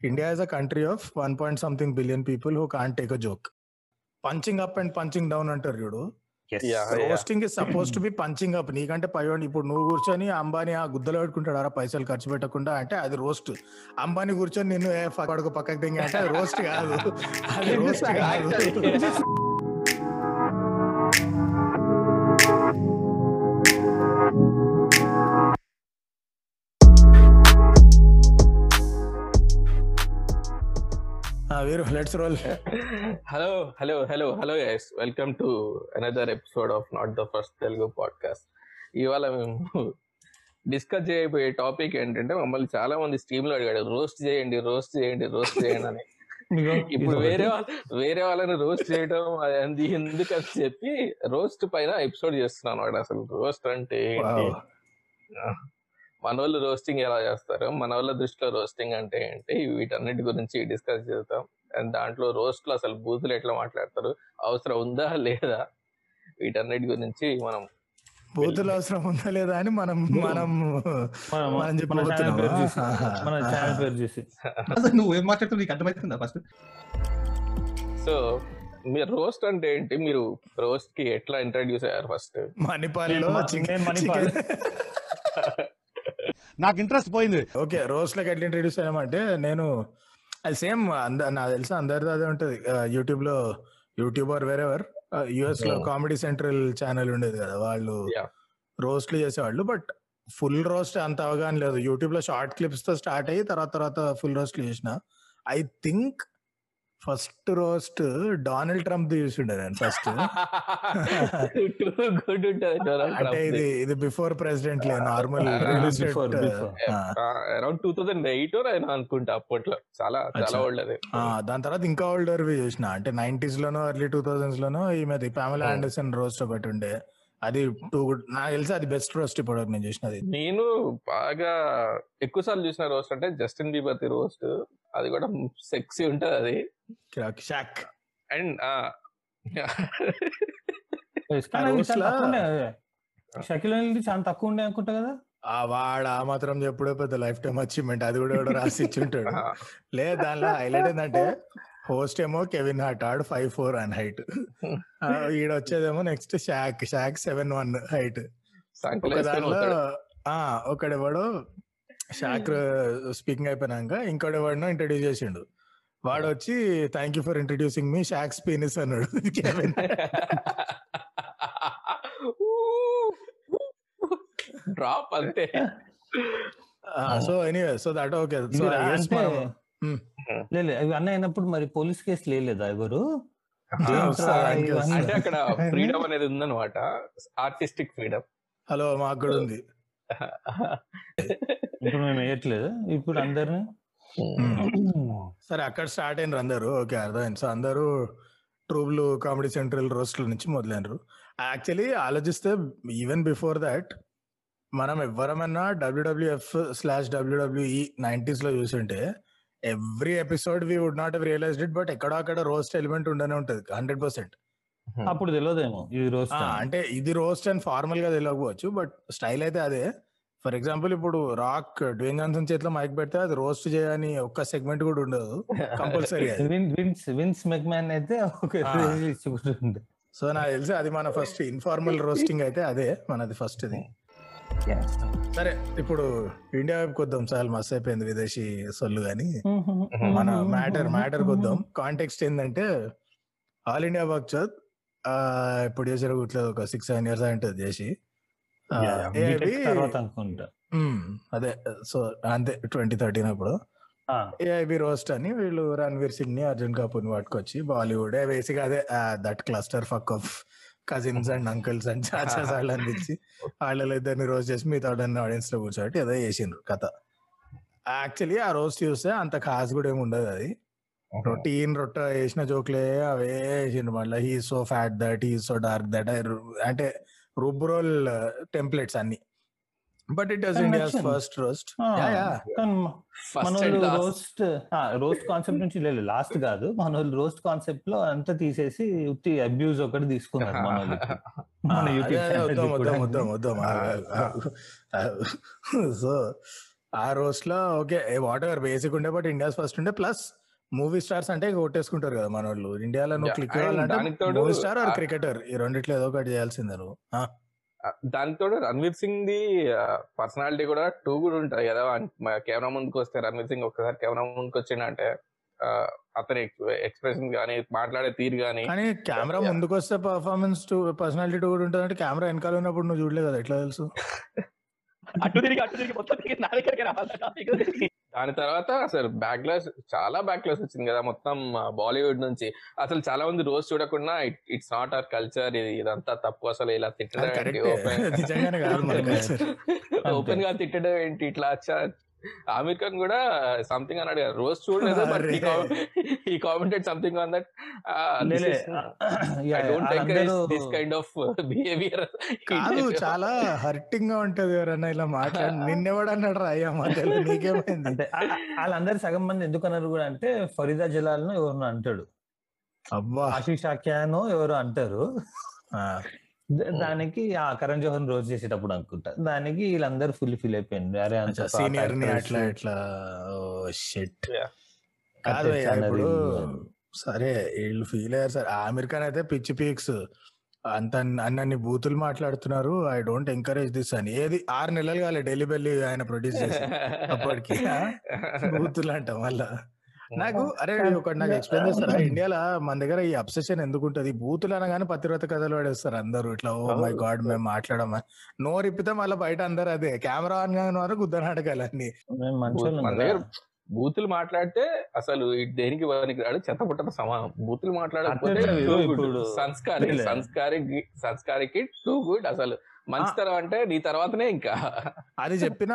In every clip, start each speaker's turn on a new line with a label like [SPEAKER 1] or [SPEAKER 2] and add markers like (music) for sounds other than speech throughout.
[SPEAKER 1] India is a country of one point something billion people who can't take a joke punching up and punching down అంటారు చూడు.
[SPEAKER 2] Yes.
[SPEAKER 3] Yeah, yeah.
[SPEAKER 1] Roasting is suppose to be punching up నీకంటే పైవాడి ఇప్పుడు నువ్వు కూర్చొని అంబానీ ఆ గుద్దలో పెట్టుకుంటాడు అరా పైసలు ఖర్చు పెట్టకుండా అంటే అది రోస్ట్ అంబానీ కూర్చొని నిన్ను ఏ పక్కకు దింగి అంటే అది రోస్ట్ కాదు. (laughs) అది రోస్ట్ కాదు. వీరు let's roll
[SPEAKER 3] hello hello hello hello yes welcome to another episode of not the first Telugu podcast ఇవాళ మేము డిస్కస్ చేయబోయే టాపిక్ ఏంటంటే మమ్మల్ని చాలా మంది స్ట్రీమ్లో అడిగాడు రోస్ట్ చేయండి రోస్ట్ చేయండి రోస్ట్ చేయండి అని. ఇప్పుడు వేరే వాళ్ళ వేరే వాళ్ళని రోస్ట్ చేయడం అది ఎందుకు అని చెప్పి రోస్ట్ పైన ఎపిసోడ్ చేస్తున్నాను అసలు రోస్ట్ అంటే ఏంటి? మన వాళ్ళు రోస్టింగ్ ఎలా చేస్తారు మన వాళ్ళ దృష్టిలో రోస్టింగ్ అంటే ఏంటి వీటన్నిటి గురించి డిస్కస్ చేద్దాం. అండ్ దాంట్లో రోస్ట్లో అసలు బూతులు ఎట్లా మాట్లాడతారు అవసరం ఉందా లేదా? వీటన్నిటి గురించి మనం
[SPEAKER 1] బూతులు అవసరం ఉందా లేదా అని మనం మనం (laughs)
[SPEAKER 4] నువ్వు ఏం మాట్లాడుతావు నీకు అర్థమవుతుందా ఫస్ట్
[SPEAKER 3] సో మీరు రోస్ట్ అంటే ఏంటి? మీరు రోస్ట్కి ఎట్లా ఇంట్రడ్యూస్ అయ్యారు ఫస్ట్
[SPEAKER 2] మణిపాల్. (laughs) (laughs)
[SPEAKER 5] నాకు ఇంట్రెస్ట్ పోయింది.
[SPEAKER 1] ఓకే రోస్ట్ లకి ఎట్లా ఇంట్రడ్యూస్ అయ్యామంటే నేను అది సేమ్ అంద నాకు తెలిసి అందరిది అదే ఉంటది. యూట్యూబ్లో యూట్యూబర్ వేరెవర్
[SPEAKER 3] యుఎస్లో.
[SPEAKER 1] కామెడీ సెంట్రల్ ఛానల్ ఉండేది కదా వాళ్ళు
[SPEAKER 3] Yeah.
[SPEAKER 1] రోస్ట్లు చేసేవాళ్ళు. బట్ ఫుల్ రోస్ట్ అంత అవగాహన లేదు. యూట్యూబ్లో షార్ట్ క్లిప్స్తో స్టార్ట్ అయ్యి తర్వాత తర్వాత ఫుల్ రోస్ట్లు చేసిన. I think first roast Donald Trump చూసిండే నేను ఫస్ట్. అంటే ఇది ఇది బిఫోర్ ప్రెసిడెంట్ లే normal.
[SPEAKER 3] Around two thousand eight అనుకుంటా అప్పట్లో. చాలా చాలా. ఓల్డ్ అది
[SPEAKER 1] దాని తర్వాత ఇంకా ఓల్డర్ వి చూసిన. అంటే నైన్టీస్ లోనో ఎర్లీ టూ థౌసండ్స్ లోనో ఈమెది పామెలా
[SPEAKER 3] Oh.
[SPEAKER 1] ఆండర్సన్ రోస్ట్ ఒకటి ఉండే. అది టూ నాకు తెలిసి అది బెస్ట్ రోస్ట్ ఇప్పుడు నేను చూసినది.
[SPEAKER 3] నేను బాగా ఎక్కువ సార్లు చూసిన రోస్ట్ అంటే జస్టిన్ బీబర్ రోస్ట్ అది కూడా సెక్సీ ఉంటది అది.
[SPEAKER 1] షాక్.
[SPEAKER 3] అండ్.
[SPEAKER 2] షకిల్ అనేది చాలా తక్కువ ఉండే అనుకుంటా కదా?
[SPEAKER 1] ఆ వాడు ఆ మాత్రం చెప్పుడే పెద్ద లైఫ్ టైం అచీవ్మెంట్ అది కూడా ఎవడో రాసి ఇచ్చి ఉంటాడు లే దానిలో హైలైట్ ఏంటంటే హోస్ట్ ఏమో కెవిన్ హార్ట్ ఆడు ఫైవ్ ఫోర్ అండ్ హైట్. ఈడ వచ్చేదేమో next Shaq Shaq seven one height. ఒక దానిలో ఆ ఒకడెవడో షాక్ స్పీకింగ్ అయిపోయినాక ఇంకోడెవడనో ఇంట్రడ్యూస్ చేసిండు. వాడు వచ్చి thank you for introducing me Shaq's penis అన్నాడు. (laughs) Kevin.
[SPEAKER 3] డ్రాప్ అంతే.
[SPEAKER 1] So anyway so that okay so.
[SPEAKER 2] లేదు అవి అన్న అయినప్పుడు మరి పోలీస్ కేసు లేలేదా ఎవరు.
[SPEAKER 3] అంటే అక్కడ (laughs) ఫ్రీడమ్ అనేది ఉందన్నమాట. ఆర్టిస్టిక్ ఫ్రీడమ్
[SPEAKER 1] హలో మాకు కూడా ఉంది. (laughs)
[SPEAKER 2] ఇప్పుడు మేము వేయట్లేదు ఇప్పుడు అందరిని
[SPEAKER 1] సరే అక్కడ స్టార్ట్ అయినారు అందరూ. ఓకే అర్థమైంది. సో అందరూ ట్రూబ్లు కామెడీ సెంట్రల్ రోస్ట్ల నుంచి మొదలైనరు. యాక్చువల్లీ ఆలోచిస్తే ఈవెన్ బిఫోర్ దాట్ మనం ఎవరమైనా డబ్ల్యూడబ్ల్యూఎఫ్ స్లాష్ డబ్ల్యూడబ్ల్యూఈ నైన్టీస్లో చూసుంటే every episode we would not realised it but ఎక్కడో అక్కడ రోస్ట్ ఎలిమెంట్ ఉండనే ఉంటది హండ్రెడ్ పర్సెంట్.
[SPEAKER 2] అప్పుడు తెలియదేమో ఈ రోజు
[SPEAKER 1] అంటే ఇది రోస్ట్ అండ్ ఫార్మల్గా తెలియకపోవచ్చు బట్ స్టైల్ అయితే అదే. ఫర్ ఎగ్జాంపుల్ ఇప్పుడు రాక్ డ్వేన్ జాన్సన్ చేతిలో మైక్ పెడితే అది రోస్ట్ చేయని ఒక్క సెగ్మెంట్ కూడా ఉండదు. కంపల్సరీ
[SPEAKER 2] విన్స్ అయితే
[SPEAKER 1] సో నాకు తెలిసి అది మన ఫస్ట్ ఇన్ఫార్మల్ రోస్టింగ్ అయితే అదే మనది ఫస్ట్ ఇది. సరే ఇప్పుడు ఇండియా వైపుకి వద్దాం చాలా మస్తు అయిపోయింది విదేశీ సొల్లు కానీ మన మ్యాటర్ మ్యాటర్ వద్దాం కాంటెక్స్ట్ ఏంటంటే ఆల్ ఇండియా వర్క్ చద్ ఇప్పుడు చేసారు ఇట్లా ఒక సిక్స్ సెవెన్ ఇయర్స్ ఉంటుంది చేసి
[SPEAKER 2] తర్వాత అనుకుంటా.
[SPEAKER 1] మ్మ్, అదే సో అంతే ట్వంటీ థర్టీన్ అప్పుడు. ఏఐబి రోస్ట్ అని వీళ్ళు రణ్వీర్ సింగ్ని అర్జున్ కపూర్ని పట్టుకొచ్చి బాలీవుడ్. బేసిక్ అదే that cluster fuck of cousins and uncles and chachas (laughs) వాళ్ళు అనిపించి వాళ్ళ ఇద్దరిని రోస్ట్ చేసి మిగతా ఆడియన్స్లో కూర్చోబెట్టి ఏదో చేసిండ్రు కథ. యాక్చువల్లీ ఆ రోస్ట్ చూస్తే అంత ఖాస్ కూడా ఏమి ఉండదు అది. రొటీన్ రొట్ట వేసిన జోక్లే అవే వేసిండు మళ్ళీ. He so fat that he so dark that అంటే రుబ్రోల్ టెంప్లెట్స్ అన్ని. But it was India's. First roast
[SPEAKER 2] ఆ,
[SPEAKER 1] యా యా
[SPEAKER 2] కానీ మన
[SPEAKER 3] ఫస్ట్
[SPEAKER 2] వాళ్ళు
[SPEAKER 3] and last
[SPEAKER 2] roast roast concept నుంచి లేదు లాస్ట్ కాదు. మన వాళ్ళు రోస్ట్ కాన్సెప్ట్లో అంతా తీసేసి ఉత్తి అబ్యూజ్ ఒకటి తీసుకున్నారు (laughs) మన వాళ్ళు మన
[SPEAKER 1] అదే,
[SPEAKER 2] యూట్యూబ్
[SPEAKER 1] అదే, వద్దాం వద్దాం వద్దాం
[SPEAKER 2] ఛానల్
[SPEAKER 1] వద్దాం సో ఆ రోస్ట్లో ఓకే వాట్ ఎవర్ బేసిక్ ఉండే బట్ ఇండియాస్ ఫస్ట్ ఉండే ప్లస్ మూవీ స్టార్స్ అంటే కొట్టేసుకుంటారు కదా మన వాళ్ళు ఇండియాలో నువ్వు click movie star or cricketer. ఈ రెండిట్లో ఏదో ఒకటి చేయాల్సిందే నువ్వు.
[SPEAKER 3] తోడు రణ్వీర్ సింగ్ ది పర్సనాలిటీ కూడా టూ కూడా ఉంటది కదా. కెమెరా ముందుకు వస్తే రణ్వీర్ సింగ్ ఒక్కసారి కెమెరా ముందుకు వచ్చిండంటే ఆ, అతని ఎక్స్ప్రెషన్ కానీ మాట్లాడే తీరు కానీ
[SPEAKER 1] కానీ కెమెరా. ముందుకు వస్తే పర్ఫార్మెన్స్ టూ పర్సనాలిటీ టూ కూడా ఉంటుంది అంటే కెమెరా వెనకాల ఉన్నప్పుడు నువ్వు చూడలేదు కదా ఎట్లా తెలుసు?
[SPEAKER 5] అటు తిరిగి అటు తిరిగి మొత్తం నా దగ్గరికి రావాలి? (laughs)
[SPEAKER 3] దాని తర్వాత అసలు బ్యాక్లాస్ చాలా బ్యాక్లాస్ వచ్చింది కదా మొత్తం బాలీవుడ్ నుంచి. అసలు చాలా మంది రోజు చూడకుండా ఇట్స్ నాట్ అవర్ కల్చర్ ఇది ఇదంతా తప్పు అసలు ఇలా తిట్టడం
[SPEAKER 1] culture.
[SPEAKER 3] ఓపెన్ (laughs) గా తిట్టడం ఏంటి? ఇట్లా ఆమిర్ ఖాన్ కూడా సంథింగ్ అన్నాడు కదా. రోజు చూడలేదు. ఈ commented something on that this kind of behaviour
[SPEAKER 1] కాదు (laughs) చాలా హర్టింగ్గా ఉంటది ఎవరన్నా ఇలా మాట్లాడి (laughs) నిన్నెవడు అన్నాడు రా అయ్యా మధ్యలో నీకేమైంది?
[SPEAKER 2] అంటే వాళ్ళందరూ సగం మంది ఎందుకు అన్నారు కూడా అంటే ఫరీదా జలాల్ను ఎవరు అంటాడు.
[SPEAKER 1] అబ్బా.
[SPEAKER 2] ఆశీష్ ఆఖ్యానో ఎవరు అంటారు. దానికి ఆ కరణ్ జోహర్ రోజు చేసేటప్పుడు అనుకుంటా. దానికి వీళ్ళందరూ ఫుల్ ఫీల్ అయిపోయింది అరే అంత పాత సీనియర్ని.
[SPEAKER 1] అట్లా ఇట్లా షెట్. కాదు ఇప్పుడు. సరే వీళ్ళు ఫీల్ అయ్యారు సరే. ఆమిర్ ఖాన్ అయితే పిచ్చి పీక్స్. అంత అన్నన్ని బూతులు మాట్లాడుతున్నారు. ఐ డోంట్ ఎంకరేజ్ దిస్ అని. ఏది ఆరు నెలలు కాలే ఢిల్లీ బెల్లి ఆయన ప్రొడ్యూస్ చేసి. అప్పటికి? (laughs) బూతులు అంట మళ్ళా. నాకు అరే ఒకటి నాకు ఎక్స్ప్లెయిన్ చేస్తారా? ఇండియాలో మన దగ్గర ఈ అబ్సెషన్ ఎందుకు ఉంటది బూతులు అనగానే పతివ్రత కథలు పడేస్తారు అందరూ. ఇట్లా ఓ మై గాడ్ మేము మాట్లాడమా? నోరు ఇప్పితే మళ్ళీ బయట అందరు అదే కెమెరా ఆన్ కాని వారు
[SPEAKER 2] కదా.
[SPEAKER 3] దగ్గర బూతులు మాట్లాడితే అసలు దేనికి పనికి రాడు? చెత్త పుట్టత సమానం. బూతులు మాట్లాడకపోతే సంస్కారి
[SPEAKER 2] లే.
[SPEAKER 3] సంస్కారి సంస్కారికి టూ గుడ్ అసలు. మంచితనం అంటే నీ తర్వాతనే ఇంకా.
[SPEAKER 1] అది చెప్పిన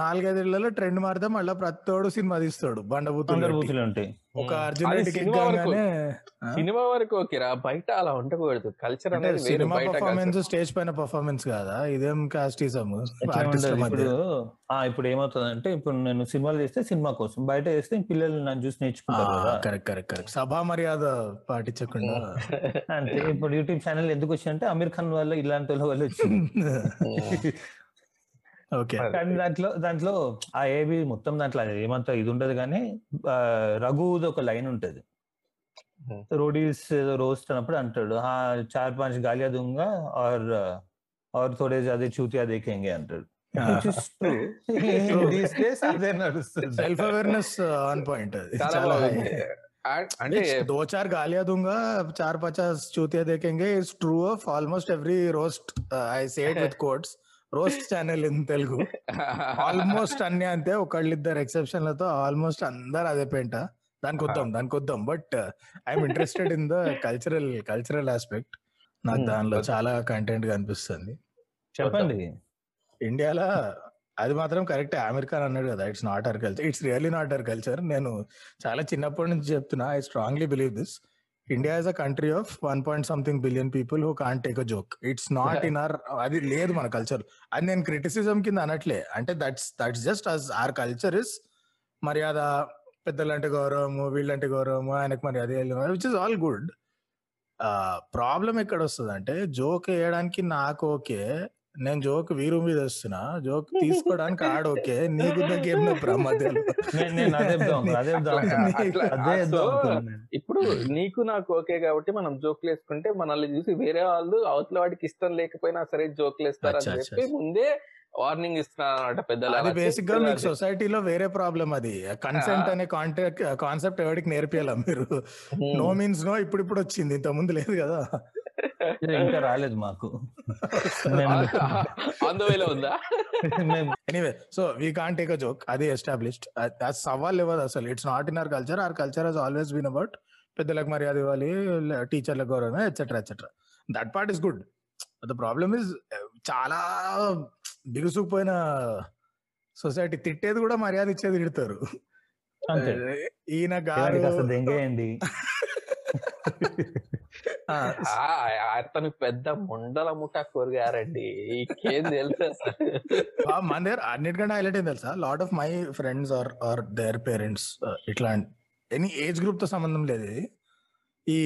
[SPEAKER 1] నాలుగైదేళ్ళలో ట్రెండ్ మారితే మళ్ళీ ప్రతితోడు సినిమా తీస్తాడు బండబూతులు
[SPEAKER 2] ఉంటాయి.
[SPEAKER 1] ఒక అర్జున్
[SPEAKER 3] సినిమా వరకు. సినిమా వరకు ఓకేరా బయట అలా ఉండకూడదు. కల్చర్
[SPEAKER 1] అంటే
[SPEAKER 3] అనేది
[SPEAKER 1] సినిమా పర్ఫార్మెన్స్ స్టేజ్ పైన పర్ఫార్మెన్స్ కాదా? ఇదేం కాస్టిజం
[SPEAKER 2] ఆ ఇప్పుడు ఏమవుతుందంటే ఇప్పుడు నేను సినిమాలు చేస్తే సినిమా కోసం బయట చేస్తే పిల్లలు నన్ను చూసి నేర్చుకుంటారు కదా.
[SPEAKER 1] కరెక్ట్ కరెక్ట్ కరెక్ట్ సభా మర్యాద పాటించకుండా.
[SPEAKER 2] అంటే ఇప్పుడు యూట్యూబ్ ఛానల్ ఎందుకు వచ్చిందంటే అమీర్ ఖాన్ వల్ల ఇలాంటి వాళ్ళ వల్ల వచ్చింది. (laughs)
[SPEAKER 1] ఓకే.
[SPEAKER 2] కానీ దాంట్లో దాంట్లో ఆ ఏబి మొత్తం దాంట్లో ఏమంతా ఇది ఉండదు కానీ రఘుది ఒక లైన్ ఉంటది. రోడీస్ ఏదో రోస్ట్ అన్నప్పుడు అంటాడు చార్ పాంచ్ గాలియా దుంగ ఆర్ ఆర్ థోడే (laughs) (laughs) అదే చూతియా దేకేంగే అంటాడు
[SPEAKER 1] సెల్ఫ్ అవేర్నెస్ ఆన్ పాయింట్
[SPEAKER 3] అంటే
[SPEAKER 1] దో చార్ గాలియా దుంగా చార్ పచాస్ చూతియా దేకేంగే is true of almost every roast I sat with quotes roast channel in Telugu. Almost అన్ని అంతే ఒకళ్ళిద్దరు ఎక్సెప్షన్లతో ఆల్మోస్ట్ అందరు అదే పెంట. దానికి వద్దాం దానికి వద్దాం. But I'm interested in the cultural cultural aspect. నాకు. దానిలో చాలా కంటెంట్ కనిపిస్తుంది.
[SPEAKER 2] చెప్పండి.
[SPEAKER 1] ఇండియాలో అది మాత్రం కరెక్ట్. అమెరికా అన్నాడు కదా it's not our culture it's really not our culture నేను చాలా చిన్నప్పటి నుంచి చెప్తున్నా I strongly believe this India is a country of one point something billion people who can't take a joke it's not in our అది లేదు మన culture అది నేను క్రిటిసిజం కింద అనట్లే. అంటే that's that's just us our culture is మర్యాద పెద్దలంటే గౌరవము వీళ్ళంటే గౌరవము ఆయనకు మర్యాద which is all good problem ఎక్కడ వస్తుంది అంటే జోక్ వేయడానికి నాకు ఓకే నేను జోక్ వీరు మీద వస్తున్నా. జోక్ తీసుకోవడానికి (laughs) ఆడ ఓకే నీకు
[SPEAKER 2] నేను.
[SPEAKER 3] ఇప్పుడు నీకు నాకు ఓకే కాబట్టి మనం జోకులు వేసుకుంటే మనల్ని చూసి వేరే వాళ్ళు అవతల వాడికి ఇష్టం లేకపోయినా సరే జోకులు వేస్తారని చెప్పి ముందే వార్నింగ్ ఇస్తున్నారు పెద్దలు
[SPEAKER 1] అది బేసిక్గా మీకు. సొసైటీలో వేరే ప్రాబ్లం అది. కన్సెంట్ అనే కాంటాక్ట్ కాన్సెప్ట్ ఎవరికి నేర్పియాల మీరు. నో మీన్స్ నో ఇప్పుడు ఇప్పుడు వచ్చింది. ఇంత ముందు లేదు కదా.
[SPEAKER 2] ఇంకా రాలేదు మాకు. (laughs) మేము
[SPEAKER 3] ఆన్ ద వేలో ఉందా
[SPEAKER 1] anyway so we can take a joke అది ఎస్టాబ్లిష్డ్ అది సవాల్ ఇవ్వదు అసలు? It's not in our culture our culture has always been about పెద్దలకు మర్యాద ఇవ్వాలి టీచర్లకు గౌరవం etcetera etcetera that part is good the problem is చాలా బిగుసుకుపోయిన సొసైటీ తిట్టేది కూడా మర్యాద ఇచ్చేది తిడతారు.
[SPEAKER 2] అంతే.
[SPEAKER 1] ఈయన గారు (laughs) (laughs)
[SPEAKER 3] అతను పెద్ద ముండల ముఠా కోరిగారండి. ఇంకేం తెలుసు
[SPEAKER 1] మన దగ్గర అన్నిటికంటే హైలైట్ ఏం తెలుసా? Lot of my friends are are their parents ఇట్లా ఎనీ ఏజ్ గ్రూప్తో సంబంధం లేదు ఈ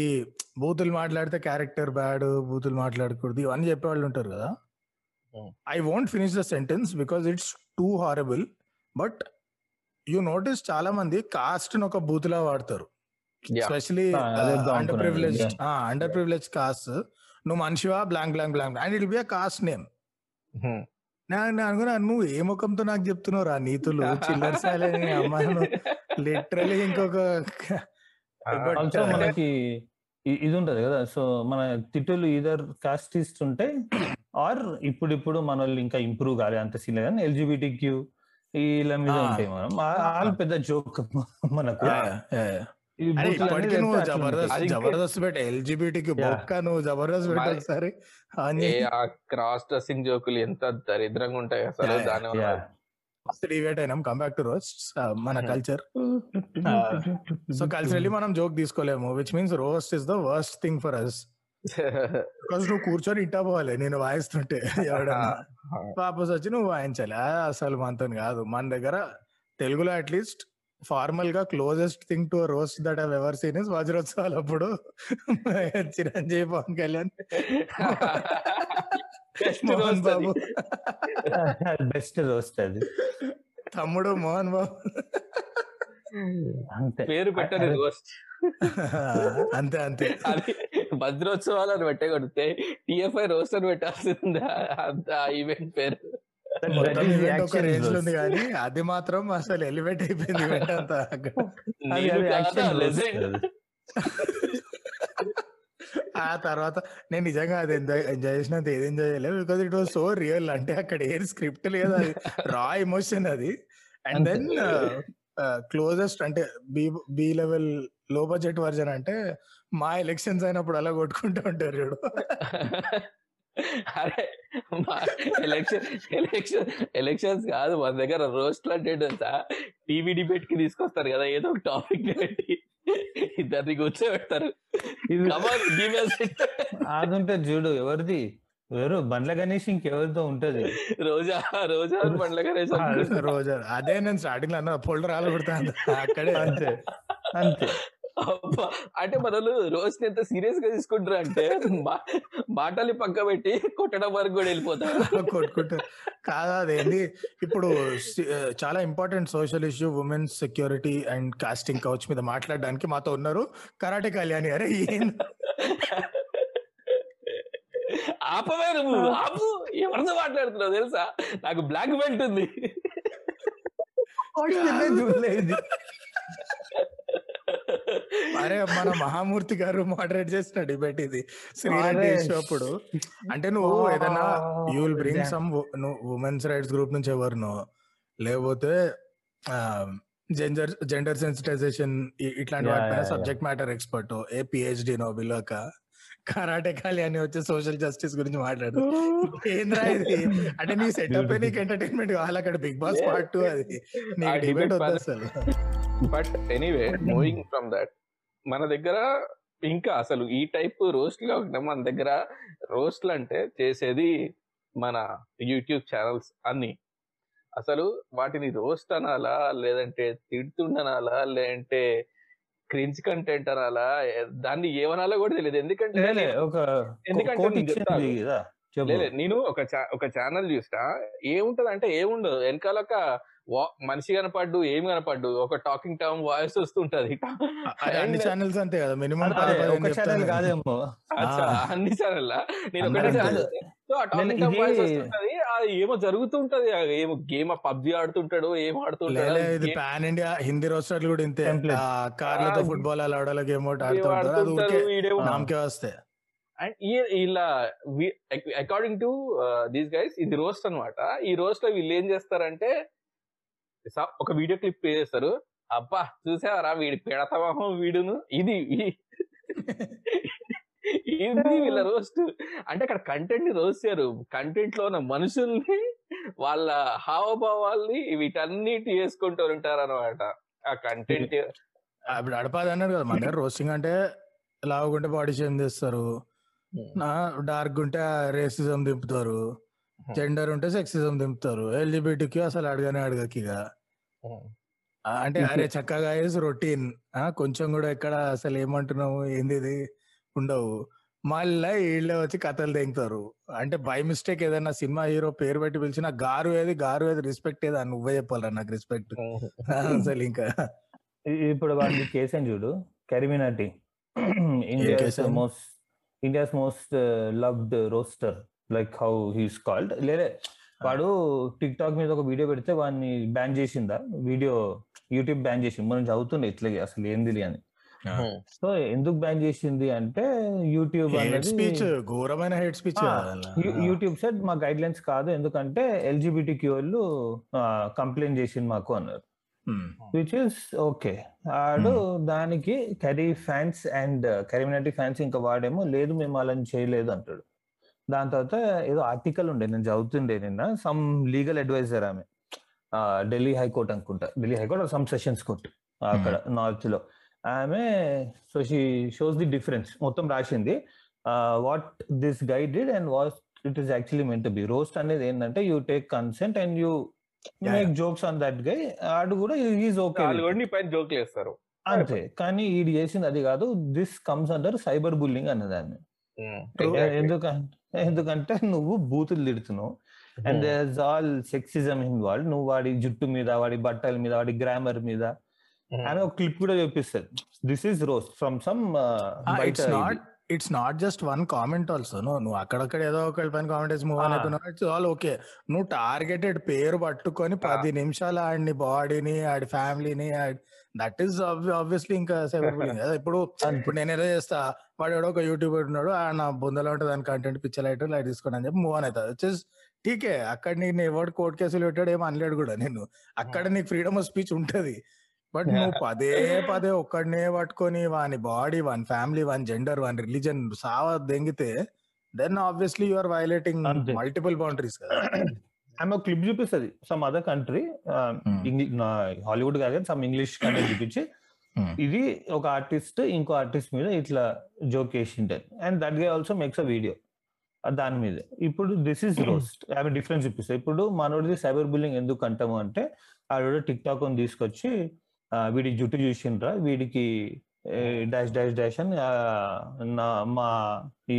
[SPEAKER 1] బూతులు మాట్లాడితే క్యారెక్టర్ బ్యాడ్ బూతులు మాట్లాడకూడదు ఇవన్నీ చెప్పేవాళ్ళు ఉంటారు కదా. I won't finish the sentence because it's too horrible but you notice చాలా మంది కాస్ట్ ఒక బూత్ లా వాడతారు.
[SPEAKER 2] చెప్దాం
[SPEAKER 1] under. Privilege. Under privilege caste నువ్వు మనిషివా? Blank blank blank and it be a caste name. నేను అనుకున్నా నువ్వు ఏ ముఖంతో నాకు చెప్తున్నావు రా నీతులు? చిల్లర సాలని అమ్మాను లిటరలీ ఇంకొక (laughs)
[SPEAKER 2] మనకి ఇది ఉంటది కదా. సో మన తిట్టులు ఈదర్ కాస్టిస్ట్ ఉంటాయి ఆర్ ఇప్పుడు ఇప్పుడు మన వాళ్ళు ఇంకా ఇంప్రూవ్ కాలే అంత సీన్ కానీ ఎల్జిబిటీ క్యూ వీళ్ళ మీద. ఉంటాయి మనం. వాళ్ళు పెద్ద జోక్ (laughs) మనకు.
[SPEAKER 1] అరే ఇప్పటికీ నువ్వు. జబర్దస్త్ జబర్దస్త్ పెట్టే ఎల్జిబిటీకి. బొక్క నువ్వు జబర్దస్త్ పెట్టు ఒకసారి.
[SPEAKER 3] క్రాస్ డ్రెస్సింగ్ జోకులు ఎంత దరిద్రంగా ఉంటాయి అసలు దాని
[SPEAKER 2] Yeah.
[SPEAKER 1] మస్తు డివేట్ అయినాం. కమ్ బ్యాక్ టు రోస్ట్ మన. కల్చర్ సో కల్చరల్లీ మనం జోక్ తీసుకోలేము which means roast is the worst thing for us because నువ్వు కూర్చొని ఇంటా పోవాలి నేను వాయిస్తుంటే ఎవడన్నా. వాపస్ వచ్చి నువ్వు వాయించాలి. అసలు మనతో కాదు. మన దగ్గర తెలుగులో at least ఫార్మల్గా closest thing to roast that have ever seen is వజ్రోత్సవాలు అప్పుడు. (laughs) చిరంజీవి పవన్ కళ్యాణ్. మోహన్. బాబు. (laughs)
[SPEAKER 2] బెస్ట్ రోస్ట్ అది.
[SPEAKER 1] తమ్ముడు మోహన్ బాబు.
[SPEAKER 2] అంతే.
[SPEAKER 3] పేరు. రోస్ట్. (laughs)
[SPEAKER 1] అంతే అంతే.
[SPEAKER 3] అది భద్రోత్సవాలు అని పెట్టకూడితే టిఎఫ్ఐ రోస్ట్ అని పెట్టాల్సింది? అంత ఈవెంట్ పేరు.
[SPEAKER 1] ఉంది కానీ అది మాత్రం అసలు ఎలివేట్ అయిపోయింది ఈవెంట్ అంతా. ఆ తర్వాత నేను నిజంగా అది ఎంజాయ్ చేసినంత ఏది ఎంజాయ్ చేయలేదు because it was so real అంటే అక్కడ ఏది స్క్రిప్ట్ లేదు అది రా ఎమోషన్ అది. అండ్ దెన్ క్లోజెస్ట్ అంటే బి బి లెవెల్లో బడ్జెట్ వర్జన్ అంటే మా ఎలక్షన్స్ అయినప్పుడు అలా కొట్టుకుంటూ ఉంటారు చూడు. (laughs)
[SPEAKER 3] అరే ఎలక్షన్ ఎలక్షన్ ఎలక్షన్స్ కాదు మన దగ్గర రోస్ట్ అంటే తెలుసా టీవీ డిబేట్కి తీసుకొస్తారు కదా ఏదో ఒక టాపిక్ పెట్టి. ఇద్దరిని కూర్చోబెడతారు.
[SPEAKER 2] అది ఉంటుంది చూడు ఎవరిది? ఎవరు? బండ్ల గణేష్ ఇంకెవరితో ఉంటది.
[SPEAKER 3] రోజా రోజా పండ్లగా
[SPEAKER 1] రోజు అదే నేను స్టార్టింగ్లో అన్న ఫోల్డర్ ఆల కొడతాను అక్కడే
[SPEAKER 2] అంతే అంతే.
[SPEAKER 3] అంటే మనలు రోజు ఎంత సీరియస్గా తీసుకుంటారు అంటే మా- మాటల్ని పక్క పెట్టి కొట్టడం వరకు కూడా వెళ్ళిపోతారు.
[SPEAKER 1] కొట్టుకుంటారు. కాదా అదేంది ఇప్పుడు చాలా important social issue women's security and casting couch మీద మాట్లాడడానికి మాతో ఉన్నారు. కరాటే కళ్యాణి అరే ఏం?
[SPEAKER 3] ఆపవే నువ్వు ఆపు. ఎవరితో మాట్లాడుతున్నావు తెలుసా? నాకు బ్లాక్ బెల్ట్ ఉంది.
[SPEAKER 2] చూడలేదు.
[SPEAKER 1] అరే మన మహామూర్తి గారు మోడరేట్ చేసిన డిబేట్ ఇది. శ్రీరెడ్డి ఇష్యూ అప్పుడు. అంటే నువ్వు ఏదైనా you will bring. Some women's rights group నుంచి ఎవరినో. లేకపోతే జెండర్ జెండర్ సెన్సిటైజేషన్ ఇట్లాంటి వాటిపైన. Subject matter expert a PhD no బిలోక కరాటే ఖాళీ అని వచ్చి సోషల్ జస్టిస్ గురించి మాట్లాడు ఏంద్రా ఇది? అంటే నీ సెటప్ నీకు ఎంటర్టైన్మెంట్ కావాలి అక్కడ బిగ్ బాస్. పార్ట్ టూ అది. నీకు డిబేట్ వద్దు అసలు.
[SPEAKER 3] But anyway moving from that మన దగ్గర ఇంకా అసలు ఈ టైప్ రోస్ట్ కాకుండా మన దగ్గర రోస్ట్లు అంటే చేసేది మన యూట్యూబ్ ఛానల్స్ అన్ని. అసలు వాటిని రోస్ట్ అనాలా లేదంటే తిడుతుండనాలా లేదంటే క్రింజ్ కంటెంట్ అనాలా దాన్ని ఏమనాలో కూడా తెలియదు. ఎందుకంటే ఎందుకంటే
[SPEAKER 2] కోట్
[SPEAKER 3] నేను ఒక ఒక ఛానల్ చూస్తా. ఏముంటది అంటే ఏముండదు. వెనకాల ఒక మనిషి కనపడ్డు ఏం కనపడ్డు ఒక టాకింగ్ టర్మ్ వాయిస్ వస్తుంటది.
[SPEAKER 1] అన్ని ఛానల్స్ అంతే కదా మినిమం
[SPEAKER 2] ఒక ఛానల్ కాదేమో.
[SPEAKER 3] అన్ని ఛానల్ నేను ఒకటే. ఛానల్ సో ఆ టాకింగ్ టర్మ్ వాయిస్ వస్తుంటది ఏమో జరుగుతుంటది ఆ ఏమో గేమ్ పబ్జి ఆడుతుంటాడు ఏం ఆడుతుంటాడు
[SPEAKER 1] ఇది పాన్ ఇండియా హిందీ రోస్టర్లు కూడా ఇంతే. కార్లతో ఫుట్బాల్ అలా ఆడాలకి ఏమో
[SPEAKER 3] ఏం
[SPEAKER 1] ఆడుతూ ఉంటారు అది
[SPEAKER 3] ఆడుతుంటారు,
[SPEAKER 1] ఊరికే
[SPEAKER 3] వీడేమో.
[SPEAKER 1] నామకే వస్తాయి.
[SPEAKER 3] అండ్ ఇలా అకార్డింగ్ టు దీస్ గైస్ ఇది రోస్ట్ అన్నమాట. ఈ రోస్ట్లో వీళ్ళు ఏం చేస్తారంటే ఒక వీడియో క్లిప్ ప్లే చేస్తారు. అబ్బా చూసావరా వీడి పెడతామో వీడును? ఇది ఇది. వీళ్ళ రోస్ట్. అంటే అక్కడ కంటెంట్ని రోస్ట్ చేయరు. కంటెంట్లో ఉన్న మనుషుల్ని వాళ్ళ హావభావాల్ని వీటన్నిటి చేసుకుంటూ ఉంటారు అనమాట ఆ కంటెంట్
[SPEAKER 1] ఇప్పుడు అడపాది అన్నారు కదా మన దగ్గర రోస్టింగ్ అంటే లావుగుంటే బాడీ షేమ్ చేస్తారు. నా డార్క్ ఉంటే రేసిజం దింపుతారు. జెండర్ ఉంటే సెక్సిజం దింపుతారు. ఎల్జిబిటికి అసలు అడగనే అడగకి ఇక. ఆ, అంటే అరే చక్కగా వేసి రొటీన్ కొంచెం కూడా ఎక్కడ అసలు ఏమంటున్నావు? ఏంది ఇది? ఉండవు. మళ్ళా వీళ్ళే వచ్చి కథలు తెంగుతారు అంటే బై మిస్టేక్ ఏదైనా సినిమా హీరో పేరు పెట్టి పిలిచిన గారు ఏది గారు ఏది రెస్పెక్ట్ ఏది నువ్వే చెప్పాలరా నాకు రెస్పెక్ట్ అసలు ఇంకా.
[SPEAKER 2] ఇప్పుడు వాడి కేసు అని చూడు? కెరిమినాటి ఇండియాస్
[SPEAKER 1] అని?
[SPEAKER 2] Most India's most loved roaster like how he's called లేదే వాడు టిక్ టాక్ మీద ఒక వీడియో పెడితే వాడిని బ్యాన్ చేసిందా? వీడియో యూట్యూబ్ బ్యాన్ చేసింది. మనం చదువుతుండే ఇట్లా అసలు ఏంది అని. సో ఎందుకు బ్యాన్ చేసింది అంటే యూట్యూబ్
[SPEAKER 1] స్పీచ్ ఘోరమైన హేట్ స్పీచ్
[SPEAKER 2] యూట్యూబ్ సెట్ మా గైడ్ లైన్స్ కాదు ఎందుకంటే ఎల్జిబిటి క్యూ కంప్లైంట్ చేసింది మాకు అన్నారు. విచ్ ఇస్ ఓకే ఆడు దానికి Carry fans and CarryMinati fans ఇంకా వాడేమో లేదు మేము అలా చేయలేదు అంటాడు. దాని తర్వాత ఏదో ఆర్టికల్ ఉండే నేను చదువుతుండే నిన్న సమ్ లీగల్ అడ్వైజర్ ఆమె. ఢిల్లీ హైకోర్ట్ అనుకుంటా. Delhi high court some sessions court అక్కడ నార్త్లో. ఆమె so she shows the difference మొత్తం రాసింది. What this guide did and what it is actually meant be roast అనేది ఏంటంటే you take consent and you make jokes on that guy ఆడు కూడా is okay
[SPEAKER 3] జోక్లు వేస్తారు.
[SPEAKER 2] అంతే. కానీ ఈడు చేసింది అది కాదు. This comes under cyber bullying అన్నదాన్ని ఎందుకంటే ఎందుకంటే నువ్వు బూతులు తిడుతున్నావు. And there's all sexism involve నువ్వు వాడి జుట్టు మీద వాడి బట్టల మీద వాడి గ్రామర్ మీద ఆమె ఒక క్లిప్ కూడా చూపిస్తుంది this is roast from some బయట
[SPEAKER 1] it's. Not it's not just one comment also నువ్వు నువ్వు అక్కడక్కడ ఏదో ఒకటి పైన కామెంట్ వేసి మూవ్
[SPEAKER 2] Ah.
[SPEAKER 1] అయిపోయినావు ఇట్స్ ఆల్ ఓకే నువ్వు టార్గెటెడ్ పేరు పట్టుకొని పది నిమిషాలు ఆడిని బాడీని ఆడి ఫ్యామిలీని దట్ ఈస్ ఆబ్వియస్లీ ఇంకా కదా (laughs) ఇప్పుడు ఇప్పుడు నేను ఏదో చేస్తా వాడు ఎవడో ఒక యూట్యూబర్ ఉన్నాడు ఆ నా బొందలో ఉంటుంది దాని కంటెంట్ పిచ్చర్ లైట్ లైట్ తీసుకోండి అని చెప్పి మూవ్ అని అవుతుంది వచ్చేసి టీకే అక్కడ నీకు ఎవడు కోర్టు కేసులు పెట్టాడు ఏం అనలేడు కూడా నేను అక్కడ నీకు ఫ్రీడమ్ ఆఫ్ స్పీచ్ ఉంటది. బట్ (laughs) నువ్వు పదే పదే ఒక్కడనే పట్టుకొని వాని బాడీ వాని ఫ్యామిలీ వాని జెండర్ వాని రిలీజన్ సావ దెంగితే then obviously you are violating. Multiple boundaries కదా. (clears throat)
[SPEAKER 2] ఆమె ఒక క్లిప్ చూపిస్తుంది. Some other country English Hollywood కాదు సమ్ ఇంగ్లీష్ కంటెంట్ చూపించి
[SPEAKER 1] Hmm.
[SPEAKER 2] ఇది ఒక ఆర్టిస్ట్ ఇంకో ఆర్టిస్ట్ మీద ఇట్లా జోక్ చేసింటారు and that gay also makes a video దాని మీద. ఇప్పుడు దిస్ ఇస్ రోస్ట్ ఆమె డిఫరెన్స్ చూపిస్తుంది. ఇప్పుడు మనోడిది సైబర్ బుల్లింగ్ ఎందుకు అంటాము అంటే ఆవిడ టిక్ టాక్ అని తీసుకొచ్చి వీడి జుట్టు చూసిండ్రా వీడికి డాష్ డాష్ డాష్ అని నా మా ఈ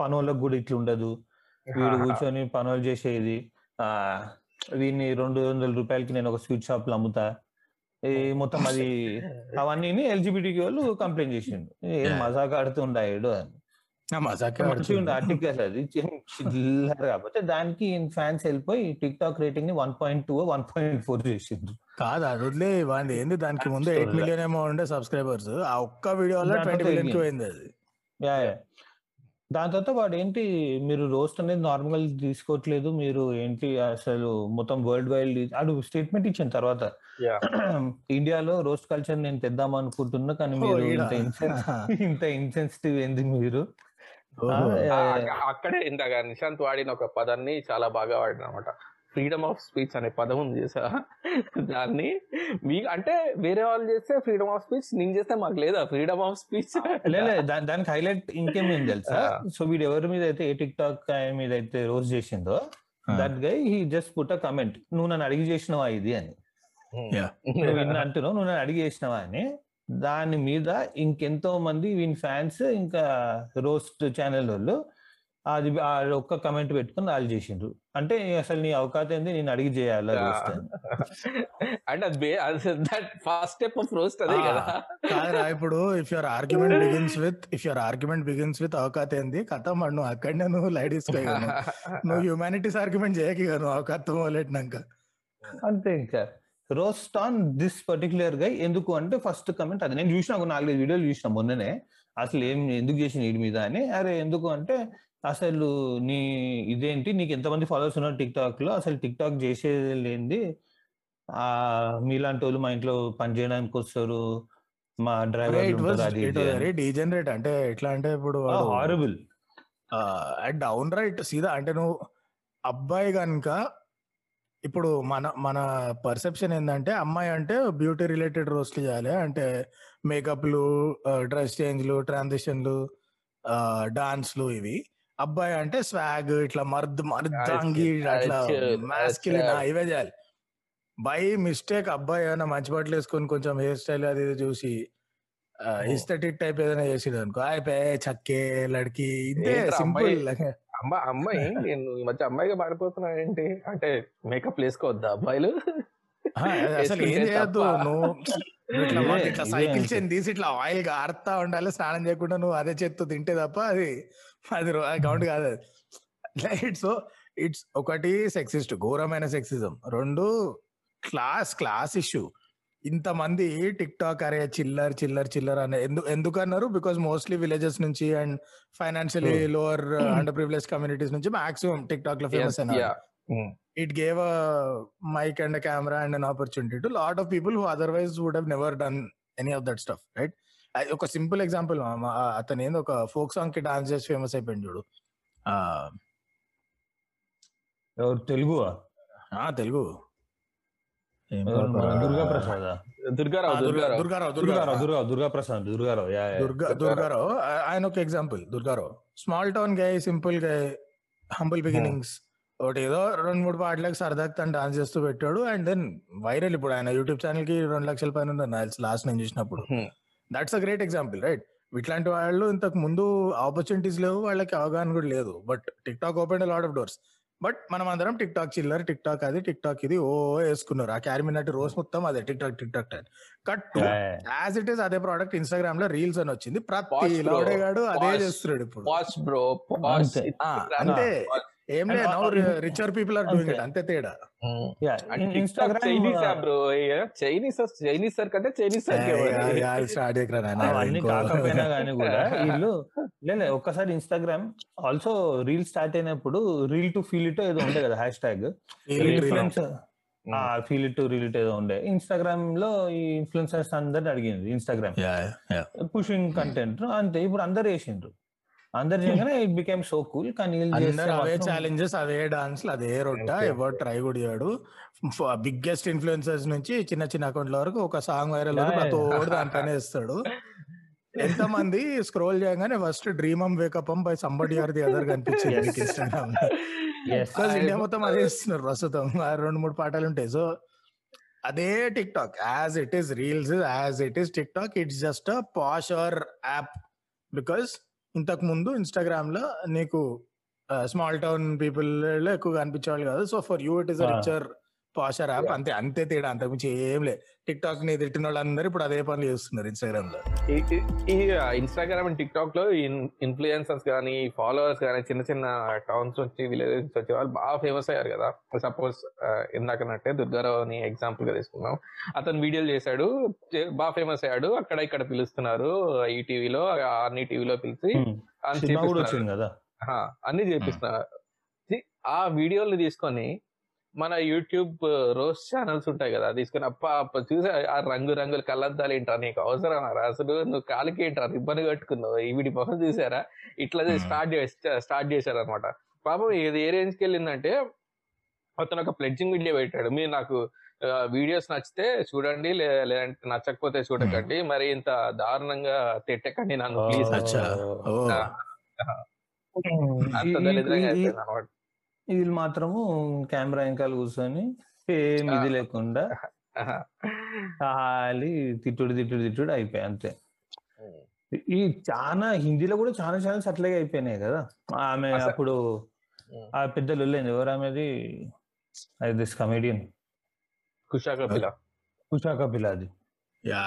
[SPEAKER 2] పనులకు కూడా ఇట్లా ఉండదు (laughs) వీడు కూర్చొని పనులు చేసేది. ఆ వీడిని రెండు వందల రూపాయలకి నేను ఒక స్వీట్ షాప్లో అమ్ముతా ఈ మొత్తం అది అవన్నీ ఎల్జిబిటీ వాళ్ళు కంప్లైంట్ చేసిండు ఏం. మజాక్ ఆడుతుండాడు అని
[SPEAKER 1] మజాకే
[SPEAKER 2] మంచిగా ఆర్టికల్ అది చిల్లర కాకపోతే దానికి ఫ్యాన్స్ వెళ్ళిపోయి TikTok రేటింగ్ని one point two one point four చేసిండ్రు
[SPEAKER 1] కాదు అది వదిలే వాడి ఏంది దానికి ముందు ఎయిట్. మిలియన్ ఏమో ఉండే సబ్స్క్రైబర్స్ ఆ ఒక్క వీడియో వల్ల
[SPEAKER 2] దాంట్లో
[SPEAKER 1] ట్వంటీ
[SPEAKER 2] మిలియన్కి.
[SPEAKER 1] పోయింది అది
[SPEAKER 2] యా యా. దాని తర్వాత వాడు ఏంటి మీరు రోస్ట్ అనేది నార్మల్ తీసుకోవట్లేదు మీరు ఏంటి అసలు మొత్తం వరల్డ్ వైడ్ ఆడు స్టేట్మెంట్ ఇచ్చిన తర్వాత. ఇండియాలో రోస్ట్ కల్చర్ నేను తెద్దాం అనుకుంటున్నా కానీ మీరు. ఇంత (laughs) ఇంత ఇన్సెన్సిటివ్ ఏంది మీరు?
[SPEAKER 3] అక్కడే ఇందాక నిశాంత్ వాడిన ఒక పదాన్ని చాలా బాగా వాడిన అనమాట ఫ్రీడమ్ ఆఫ్ స్పీచ్ అనే పదం ఉంది చేసా? దాన్ని మీ అంటే వేరే వాళ్ళు చేస్తే ఫ్రీడమ్ ఆఫ్ స్పీచ్ నేను చేస్తే మాకు లేదా? ఫ్రీడమ్ ఆఫ్ స్పీచ్
[SPEAKER 2] లే, లే, దా- దానికి హైలైట్ ఇంకేమేం తెలుసా. సో వీడు ఎవరి మీద అయితే ఏ టిక్ టాక్ మీద అయితే రోస్ట్ చేసిందో. That guy he just put a comment నువ్వు నన్ను అడిగి చేసినవా ఇది? అని. ఇన్ని అంటున్నావు నువ్వు నన్ను అడిగి చేసినవా అని. దాని మీద ఇంకెంతో మంది వీని ఫ్యాన్స్ ఇంకా రోస్ట్ ఛానల్ వాళ్ళు అది ఒక్క కమెంట్ పెట్టుకుని వాళ్ళు చేసిండ్రు. అంటే అసలు నీ అవకాశం ఏంది? నేను అడిగి చేయాలా
[SPEAKER 3] అంటే అది that first step of roast అదే కదా.
[SPEAKER 1] కాదురా ఇప్పుడు if your argument begins with if your argument begins with అవకాశం ఏంది? కథ మరి నువ్వు అక్కడనే నువ్వు లైట్ తీసుకోగలను నువ్వు హ్యూమానిటీస్ ఆర్గ్యుమెంట్ చేయక నువ్వు అవకాశం మొదలెట్టినాక
[SPEAKER 2] అంతే ఇంకా. రోస్ట్ ఆన్ దిస్ పర్టికులర్గా ఎందుకు అంటే ఫస్ట్ కమెంట్ అది. నేను చూసిన ఒక నాలుగైదు వీడియోలు చూసిన మొన్ననే. అసలు ఏం ఎందుకు చేసిన వీడి మీద అని. అరే ఎందుకు అంటే అసలు నీ ఇదేంటి? నీకు ఎంతమంది ఫాలోవర్స్ ఉన్నారు టిక్ టాక్లో అసలు టిక్ టాక్ చేసేది లేనిది ఆ మీలాంటి వాళ్ళు మా ఇంట్లో పని చేయడానికి వస్తారు మా డ్రైవర్
[SPEAKER 1] డీజనరేట్ అంటే ఎట్లా అంటే ఇప్పుడు
[SPEAKER 2] హారబుల్
[SPEAKER 1] డౌన్ రైట్. సీదా అంటే నువ్వు అబ్బాయి కనుక ఇప్పుడు మన మన పర్సెప్షన్ ఏంటంటే అమ్మాయి అంటే బ్యూటీ రిలేటెడ్ రోస్ట్లు చేయాలి. అంటే మేకప్లు డ్రెస్ చేంజ్లు ట్రాన్సిషన్లు డాన్స్లు ఇవి. అబ్బాయి అంటే స్వాగ్ ఇట్లా మర్ద్ మర్దంగి అట్లా మాస్కిలిన్. ఇవే చేయాలి. బై మిస్టేక్ అబ్బాయి ఏమైనా మంచి బట్టలు వేసుకొని కొంచెం హెయిర్ స్టైల్ అది ఇది చూసి హిస్టటిక్ టైప్ ఏదైనా చేసిండు అనుకో అయిపోయి చక్కే లడ్కి
[SPEAKER 3] ఏంట్రా
[SPEAKER 1] సింపుల్.
[SPEAKER 3] అమ్మ అమ్మాయి నేను ఈ మధ్య అమ్మాయిగా మారిపోతున్నా ఏంటి? అంటే మేకప్ వేసుకోవద్దా అబ్బాయిలు?
[SPEAKER 1] అసలు ఏం చేయొద్దు. నువ్వు ఇట్లా
[SPEAKER 2] ఇదే- ఇదే
[SPEAKER 1] సైకిల్. చైన్ తీసి ఇట్లా ఆయిల్ ఆడుతా ఉండాలి స్నానం చేయకుండా నువ్వు అదే చేత్తు తింటే తప్ప అది అది కౌంట్ కాదు అది. ఇట్స్ ఇట్స్ ఒకటి సెక్సిస్ట్ ఘోరమైన సెక్సిజం రెండు క్లాస్ క్లాస్ ఇష్యూ ఇంతమంది టిక్ టాక్ అరే చిల్లర్ చిల్లర్ చిల్లర్ అనే ఎందుకు ఎందుకు అన్నారు బికాస్ మోస్ట్లీ విలేజెస్ నుంచి and financially lower under privilege communities నుంచి maximum tick టాక్లో famous
[SPEAKER 3] yeah
[SPEAKER 1] it gave a mic and a camera and an opportunity to a lot of people who otherwise would have never done any of ఒక simple example అతను ఏంది ఒక folk సాంగ్కి dance చేసి famous అయిపోయింది చూడు. ఆ,
[SPEAKER 2] ఎవరు తెలుగు.
[SPEAKER 1] తెలుగు?
[SPEAKER 2] దుర్గా ప్రసాద్
[SPEAKER 3] దుర్గారావు
[SPEAKER 1] దుర్గా-
[SPEAKER 3] దుర్గారావు.
[SPEAKER 2] దుర్గా దుర్గా ప్రసాద్ దుర్గారావు.
[SPEAKER 1] దుర్గా దుర్గారావు. ఆయన ఒక example. Durgarao. Small town guy simple guy humble beginnings. ఒకటి ఏదో రెండు మూడు పాటలకు సరదాకి తను డాన్స్ చేస్తూ పెట్టాడు. అండ్ దెన్ వైరల్ ఇప్పుడు ఆయన యూట్యూబ్ ఛానల్కి రెండు లక్షల పైన లాస్ట్ నేను చూసినప్పుడు. That's a great example right ఇట్లాంటి వాళ్ళు ఇంతకు ముందు ఆపర్చునిటీస్ లేవు వాళ్ళకి అవగాహన కూడా లేదు. But TikTok open lot of doors but మనం అందరం టిక్ టాక్ చిల్లర్ టిక్ టాక్ అది టిక్ టాక్ ఇది ఓ వేసుకున్నారు. ఆ క్యారిమినట్ రోజు మొత్తం అదే TikTok TikTok cut. As it is అదే ప్రోడక్ట్ ఇన్స్టాగ్రామ్లో రీల్స్ అని వచ్చింది. ప్రతి. లౌడేగాడు అదే. చేస్తున్నాడు ఇప్పుడు.
[SPEAKER 3] పాస్
[SPEAKER 1] ఏం లేదు now richer people are doing it
[SPEAKER 2] అంతే.
[SPEAKER 1] తేడా.
[SPEAKER 2] Instagram
[SPEAKER 3] Chinese bro Chinese Chinese sir కంటే చైనీస్ సార్
[SPEAKER 1] స్టార్ట్ చేయకరా.
[SPEAKER 2] అవన్నీ కాకపోయినా కానీ కూడా (laughs) వీళ్ళు లేదు ఒక్కసారి ఇన్స్టాగ్రామ్ ఆల్సో రీల్ స్టార్ట్ అయినప్పుడు రీల్ టు ఫీల్ ఇట్ ఏదో ఉండే కదా hashtag feel it reel it ఏదో ఉండే. ఇన్స్టాగ్రామ్లో ఈ ఇన్ఫ్లుయెన్సర్స్ అందరిని అడిగింది ఇన్స్టాగ్రామ్. పుషింగ్ కంటెంట్ అంతే. ఇప్పుడు అందరు వేసిండ్రు అందరు చేయగానే ఇట్ బికేమ్ సో కూల్ కానీ
[SPEAKER 1] అవే ఛాలెంజెస్ అవే డాన్స్ అదే రొట్ట. ఎవరు ట్రై కూడా చేయడు బిగ్గెస్ట్ ఇన్ఫ్లుయెన్సర్స్ నుంచి చిన్న చిన్న అకౌంట్ల వరకు ఒక సాంగ్ వైరల్. ఓడు దాంట్లోనే ఇస్తాడు ఎంత మంది స్క్రోల్ చేయగానే first dream am wake up by somebody or the other కనిపించింది ఇన్స్టాగ్రామ్ ఇండియా మొత్తం అదే ఇస్తున్నారు ప్రస్తుతం. ఆ రెండు మూడు పాటలు ఉంటాయి. సో అదే TikTok as it is reels as it is TikTok it's just a posher app because ఇంతకు ముందు ఇన్స్టాగ్రామ్లో నీకు స్మాల్ టౌన్ పీపుల్ ఎక్కువ కనిపించేవాళ్ళు కాదు so for you it is. Richer posher app అంతే అంతే తేడా. అంతకుమించి ఏం లే టిక్ టాక్ని తిట్టిన వాళ్ళందరూ ఇప్పుడు అదే పనులు చేస్తున్నారు ఇన్స్టాగ్రామ్లో
[SPEAKER 3] ఈ ఇన్స్టాగ్రామ్ అండ్ టిక్ టాక్లో ఇన్ఫ్లుయెన్సర్స్ కానీ ఫాలోవర్స్ కానీ చిన్న చిన్న టౌన్స్ వచ్చి విలేజెస్ వచ్చే వాళ్ళు బాగా ఫేమస్ అయ్యారు కదా. సపోజ్ ఇందాకనట్టే దుర్గారావు అని ఎగ్జాంపుల్గా తీసుకున్నాం అతను వీడియోలు చేశాడు బాగా ఫేమస్ అయ్యాడు. అక్కడ ఇక్కడ పిలుస్తున్నారు ఈ టీవీలో అన్ని టీవీలో పిలిచి. అని
[SPEAKER 2] సినిమా కూడా
[SPEAKER 3] చేపిస్తున్నారు.
[SPEAKER 2] వచ్చింది కదా.
[SPEAKER 3] ఆ, అన్ని చేపిస్తున్నారు. ఆ వీడియోలు తీసుకొని మన యూట్యూబ్ రోజ్ ఛానల్స్ ఉంటాయి కదా తీసుకొని అప్ప అప్ప చూసా ఆ రంగు రంగులు కళ్ళద్దాలు ఏంట్రా నీకు అవసరం అసలు నువ్వు కాలికి ఏంట్రా రిబ్బన్ కట్టుకున్నావు? ఈ వీడి మొహం చూసారా? ఇట్లా. స్టార్ట్ స్టార్ట్ చేశారు అనమాట పాపం ఇది ఏ రేంజ్కి వెళ్ళిందంటే అతను ఒక ప్లెడ్జింగ్ వీడియో పెట్టాడు. మీరు నాకు వీడియోస్ నచ్చితే చూడండి లే- లేదంటే నచ్చకపోతే చూడకండి మరి ఇంత దారుణంగా తిట్టకండి నన్ను ప్లీజ్ అంత దరిద్రంగా అయిపోయింది అనమాట
[SPEAKER 2] వీళ్ళు మాత్రము కెమెరా వెనకాల కూర్చొని ఏం ఇది. లేకుండా ఖాళీ తిట్టుడు తిట్టుడు తిట్టుడు అయిపోయాయి అంతే. ఈ చాలా హిందీలో కూడా చాలా ఛానల్స్ అట్లాగే అయిపోయినాయి కదా. ఆమె అప్పుడు ఆ పెద్ద లొల్లేంది ఎవరు ఆమెది? This comedian
[SPEAKER 3] Kusha Kapila.
[SPEAKER 2] Kusha Kapil అది.
[SPEAKER 1] యా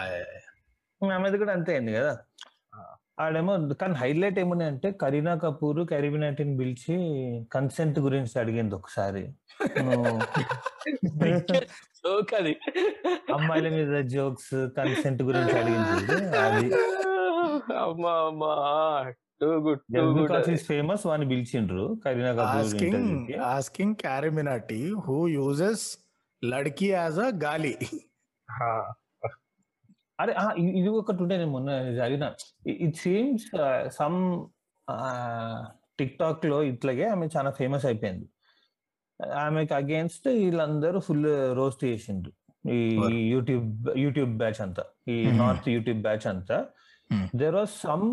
[SPEAKER 2] ఆమెది కూడా అంతే అయింది కదా. ఆడేమో కానీ హైలైట్ ఏమున్నాయి అంటే కరీనా కపూర్ని పిలిచి కన్సెంట్ గురించి అడిగింది ఒకసారి. అమ్మాయిల మీద జోక్స్ కన్సెంట్ గురించి అడిగింది. అది ఫేమస్ వాడిని పిలిచిండ్రు కరీనా కపూర్
[SPEAKER 1] asking
[SPEAKER 2] interview కి.
[SPEAKER 1] asking Kariminati who uses ladki as a gali.
[SPEAKER 2] అరే ఇది ఒకటి ఉంటే నేను మొన్న జరిగిన. ఇట్ సీమ్స్ సమ్ టిక్ టాక్లో ఇట్లాగే ఆమె చాలా ఫేమస్ అయిపోయింది. ఆమెకి అగేన్స్ట్ వీళ్ళందరూ ఫుల్ రోస్ట్ చేసిండు ఈ యూట్యూబ్ యూట్యూబ్ బ్యాచ్ అంతా. ఈ నార్త్ యూట్యూబ్ బ్యాచ్ అంతా. There was some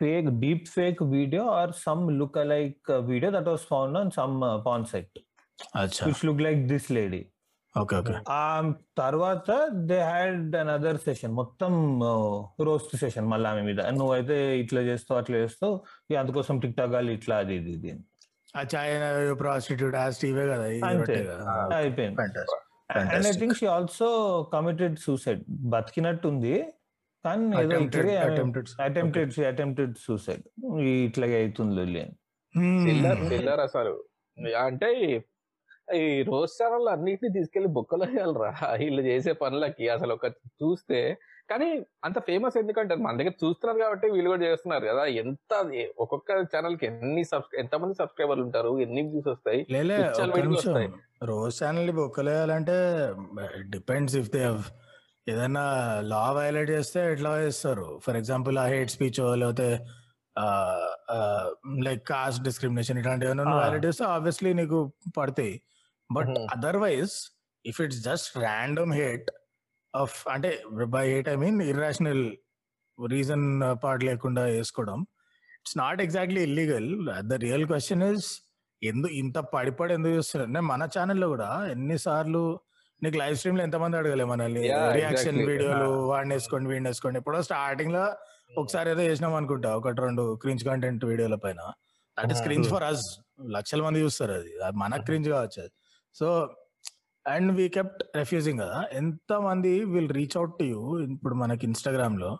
[SPEAKER 2] fake deep fake video or some look like video that was found on
[SPEAKER 1] some
[SPEAKER 2] concept look like this lady
[SPEAKER 1] okay okay
[SPEAKER 2] ఆ తర్వాత they had another session మొత్తం roast session మళ్ళీ ఆమె మీద నువ్వైతే ఇట్లా చేస్తావు అట్లా చేస్తావు అందుకోసం టిక్ టాక్ ఇట్లా అది ఇది ఇది
[SPEAKER 1] ప్రాస్టిట్యూట్ టీవే కదా.
[SPEAKER 2] అయిపోయింది
[SPEAKER 1] Fantastic.
[SPEAKER 2] And I
[SPEAKER 1] Fantastic.
[SPEAKER 2] Think she also committed suicide బతికినట్టుంది కానీ ఏదో ఇట్లాగే
[SPEAKER 1] attempted.
[SPEAKER 2] అటెంప్టెడ్ అటెంప్టెడ్ సూసైడ్ ఇట్లాగే అవుతుంది అని
[SPEAKER 1] Hmm.
[SPEAKER 3] అసలు అంటే ఈ రోజు ఛానల్ అన్నిటిని తీసుకెళ్ళి బొక్కలో వేయాలరా. వీళ్ళు చేసే పనులకి అసలు ఒక చూస్తే కానీ అంత ఫేమస్ ఎందుకంటే మన దగ్గర చూస్తున్నారు కాబట్టి వీళ్ళు కూడా చేస్తున్నారు కదా. ఎంత ఒక్కొక్క ఛానల్కి ఎన్ని సబ్స్క్రై ఎంత మంది సబ్స్క్రైబర్లు ఉంటారు ఎన్ని వ్యూస్ వస్తాయి.
[SPEAKER 1] రోజ్ ఛానల్ బొక్కలేయాలంటే డిపెండ్స్ ఇఫ్ దే ఏదైనా లా వైలేట్ చేస్తే ఎట్లా చేస్తారు? ఫర్ ఎగ్జాంపుల్ ఆ హేట్ స్పీచ్ లేకపోతే లైక్ కాస్ట్ డిస్క్రిమినేషన్ ఇట్లాంటి ఏమైనా. వైలేట్ చేస్తే ఆబ్వియస్లీ నీకు పడతాయి. But
[SPEAKER 3] Mhm.
[SPEAKER 1] Otherwise if it's just random hate of అంటే by hate I mean irrational reason part లేకుండా వేసుకోవడం it's not exactly illegal the real question is ఎందు ఇంత పడిపడి ఎందుకు చూస్తున్నారు? నేను మన ఛానల్లో కూడా ఎన్నిసార్లు నీకు లైవ్ స్ట్రీమ్లో ఎంతమంది అడగలే మనల్ని? రియాక్షన్. వీడియోలు వాడిని వేసుకోండి వీడిని వేసుకోండి ఎప్పుడో స్టార్టింగ్లో ఒకసారి ఏదో చేసినాం అనుకుంటా ఒకటి రెండు క్రింజ్ కంటెంట్ వీడియోల పైన. That is. Cringe for us లక్షల మంది చూస్తారు అది. అది మనకు క్రింజ్ కావచ్చు అది. So and we kept refusing కదా. ఎంత మంది will reach out to you ఇప్పుడు మనకి ఇన్స్టాగ్రామ్లో?